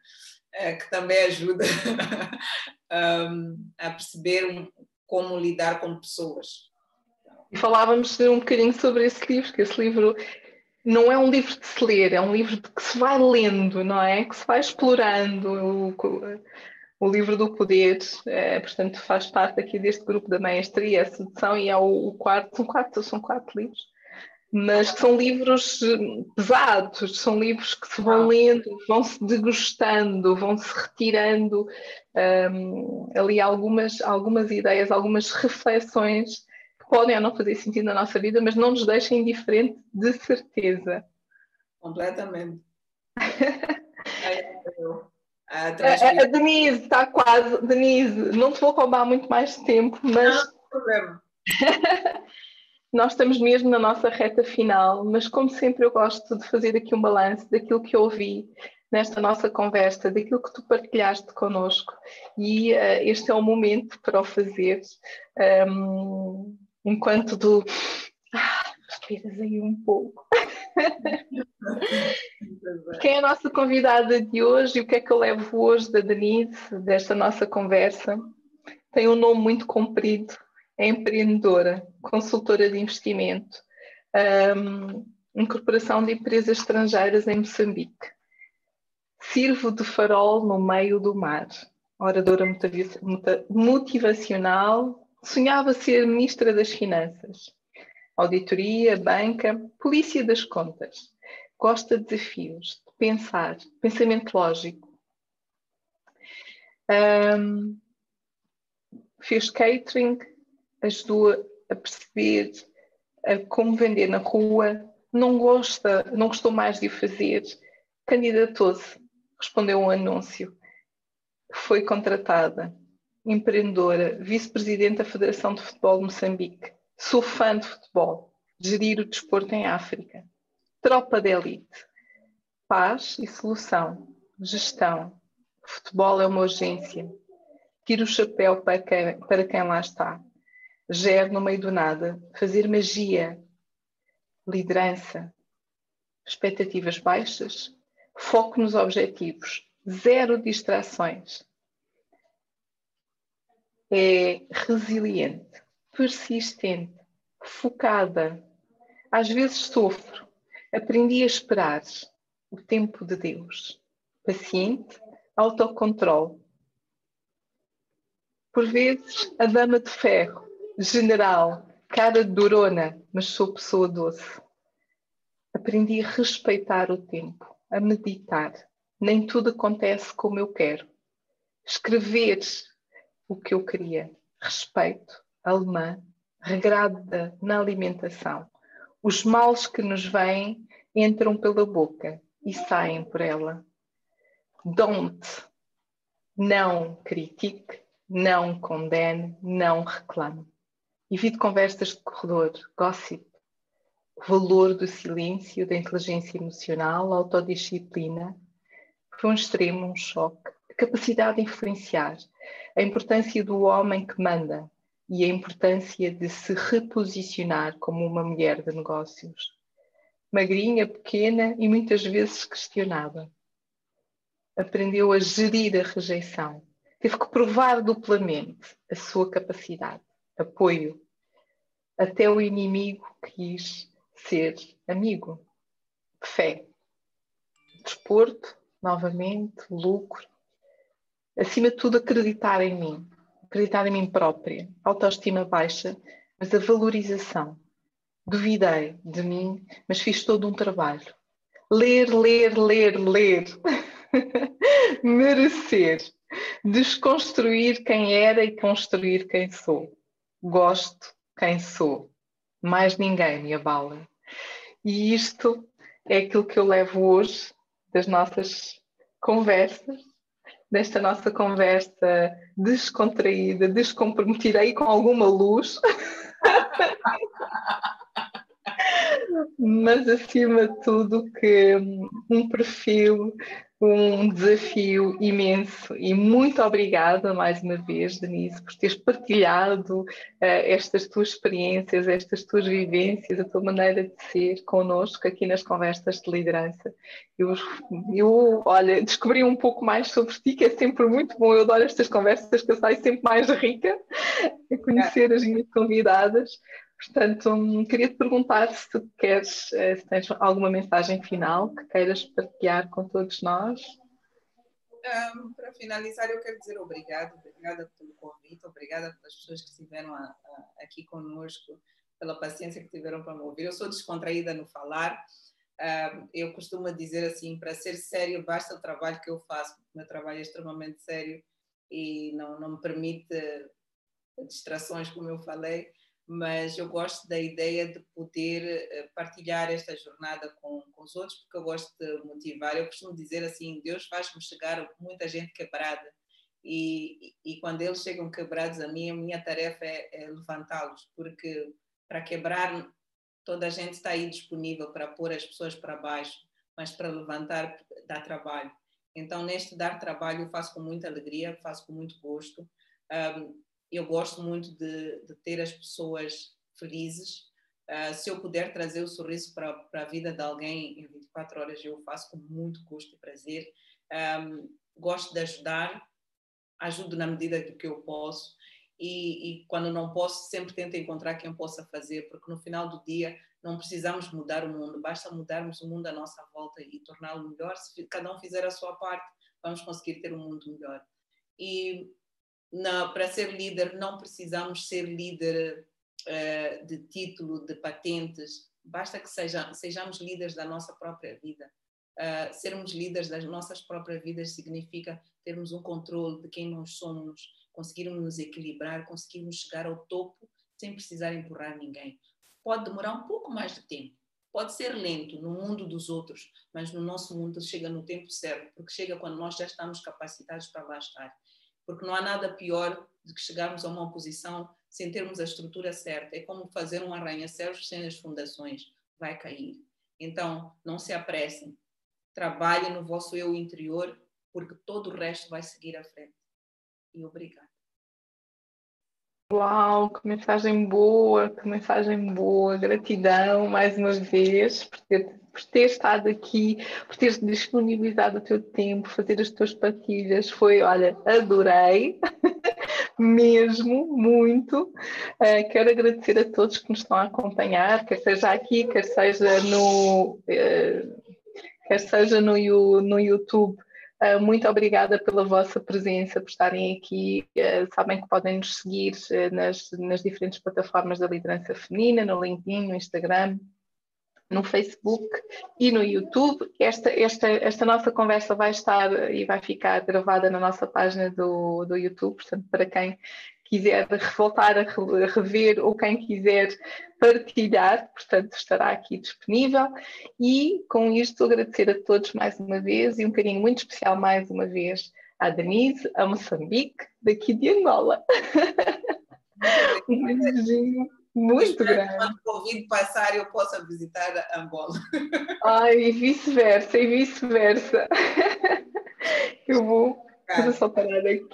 é, que também ajuda um, a perceber como lidar com pessoas. E falávamos um bocadinho sobre esse livro, que esse livro não é um livro de se ler, é um livro de que se vai lendo, não é? Que se vai explorando o, o livro do poder, é, portanto faz parte aqui deste grupo da maestria, a sedução, e é o, o quarto, são quatro, são quatro livros, mas são livros eh, pesados, são livros que se vão lendo, vão se degustando, vão se retirando um, ali algumas, algumas ideias, algumas reflexões podem ou não fazer sentido na nossa vida, mas não nos deixem indiferente de certeza. Completamente. a, a, Denise está quase, Denise, não te vou roubar muito mais tempo, mas. Não, problema. Nós estamos mesmo na nossa reta final, mas como sempre eu gosto de fazer aqui um balanço daquilo que eu ouvi nesta nossa conversa, daquilo que tu partilhaste connosco e uh, este é o momento para o fazer um, enquanto do ah, respiras aí um pouco. Quem é a nossa convidada de hoje e o que é que eu levo hoje da Denise, desta nossa conversa? Tem um nome muito comprido, é empreendedora, consultora de investimento, um, Incorporação de empresas estrangeiras em Moçambique. Sirvo de farol no meio do mar. Oradora motivacional, sonhava ser ministra das Finanças. Auditoria, banca, polícia das contas. Gosta de desafios, de pensar, pensamento lógico. Um, fez catering, ajudou a perceber como vender na rua, não gosta, não gostou mais de o fazer, candidatou-se, respondeu um anúncio, foi contratada, empreendedora, vice-presidente da Federação de Futebol de Moçambique, sou fã de futebol, gerir o desporto em África, tropa de elite, paz e solução, gestão, futebol é uma urgência, tiro o chapéu para quem, para quem lá está, gere no meio do nada, fazer magia, liderança, expectativas baixas, foco nos objetivos, zero distrações. É resiliente, persistente, focada. Às vezes sofro. Aprendi a esperar o tempo de Deus. Paciente, autocontrole. Por vezes, a dama de ferro, general, cara durona, mas sou pessoa doce. Aprendi a respeitar o tempo, a meditar. Nem tudo acontece como eu quero. Escrever o que eu queria. Respeito, alemã, regrada na alimentação. Os males que nos vêm entram pela boca e saem por ela. Don't. Não critique, não condene, não reclame. Evite conversas de corredor, gossip. O valor do silêncio, da inteligência emocional, autodisciplina. Foi um extremo, um choque. A capacidade de influenciar. A importância do homem que manda e a importância de se reposicionar como uma mulher de negócios. Magrinha, pequena e muitas vezes questionada. Aprendeu a gerir a rejeição. Teve que provar duplamente a sua capacidade, apoio, até o inimigo quis ser amigo. Fé. Desporto, novamente, lucro. Acima de tudo, acreditar em mim. Acreditar em mim própria. Autoestima baixa, mas a valorização. Duvidei de mim, mas fiz todo um trabalho. Ler, ler, ler, ler. Merecer. Desconstruir quem era e construir quem sou. Gosto, quem sou. Mais ninguém me abala. E isto é aquilo que eu levo hoje das nossas conversas, desta nossa conversa descontraída, descomprometida e com alguma luz. Mas acima de tudo que um perfil um desafio imenso e muito obrigada mais uma vez, Denise, por teres partilhado uh, estas tuas experiências, estas tuas vivências, a tua maneira de ser connosco aqui nas conversas de liderança. Eu, eu, olha, descobri um pouco mais sobre ti, que é sempre muito bom. Eu adoro estas conversas, que eu saio sempre mais rica a conhecer as minhas convidadas. Portanto, queria te perguntar se tu queres, eh, se tens alguma mensagem final que queiras partilhar com todos nós. Um, para finalizar, eu quero dizer obrigado, obrigada pelo convite, obrigada pelas pessoas que estiveram a, a, aqui conosco, pela paciência que tiveram para me ouvir. Eu sou descontraída no falar. Eu costumo dizer assim, para ser sério, basta o trabalho que eu faço, o meu trabalho é extremamente sério e não, não me permite distrações, como eu falei mas eu gosto da ideia de poder eh, partilhar esta jornada com, com os outros, porque eu gosto de motivar. Eu costumo dizer assim: Deus faz-me chegar muita gente quebrada, e, e, quando eles chegam quebrados a mim, a minha tarefa é, é levantá-los, porque para quebrar, toda a gente está aí disponível para pôr as pessoas para baixo, mas para levantar dá trabalho. Então, neste dar trabalho, eu faço com muita alegria, faço com muito gosto. Um, eu gosto muito de, de ter as pessoas felizes. Uh, se eu puder trazer o sorriso para, a vida de alguém em 24 horas, eu faço com muito gosto e prazer. Um, gosto de ajudar, ajudo na medida do que eu posso e, e, quando não posso, sempre tento encontrar quem possa fazer, porque no final do dia não precisamos mudar o mundo, basta mudarmos o mundo à nossa volta e torná-lo melhor. Se cada um fizer a sua parte, vamos conseguir ter um mundo melhor. E para ser líder, não precisamos ser líder uh, de título, de patentes, basta que seja, sejamos líderes da nossa própria vida. Uh, sermos líderes das nossas próprias vidas significa termos um controle de quem nós somos, conseguirmos nos equilibrar, conseguirmos chegar ao topo sem precisar empurrar ninguém. Pode demorar um pouco mais de tempo, pode ser lento no mundo dos outros, mas no nosso mundo chega no tempo certo, porque chega quando nós já estamos capacitados para lá estar. Porque não há nada pior do que chegarmos a uma posição sem termos a estrutura certa. É como fazer um arranha-céus sem as fundações, vai cair. Então, não se apressem. Trabalhem no vosso eu interior, porque todo o resto vai seguir à frente. E obrigada. Uau, que mensagem boa, que mensagem boa. Gratidão mais uma vez por ter, por ter estado aqui, por teres disponibilizado o teu tempo, fazer as tuas partilhas. Foi, olha, adorei. mesmo muito. Uh, quero agradecer a todos que nos estão a acompanhar, quer seja aqui, quer seja no, uh, quer seja no, no YouTube. Uh, muito obrigada pela vossa presença, por estarem aqui. sabem que podem nos seguir nas, nas diferentes plataformas da liderança feminina, no LinkedIn, no Instagram, no Facebook e no YouTube. Esta, esta, esta nossa conversa vai estar e vai ficar gravada na nossa página do, do YouTube, portanto, para quem quiser voltar a rever ou quem quiser partilhar, portanto, estará aqui disponível. E com isto, agradecer a todos mais uma vez e um carinho muito especial mais uma vez à Denise, a Moçambique, daqui de Angola. um beijinho. Muito grande. Quando o Covid passar, eu possa visitar Angola. Ai, e vice-versa, e vice-versa. Eu vou, vou só parar aqui.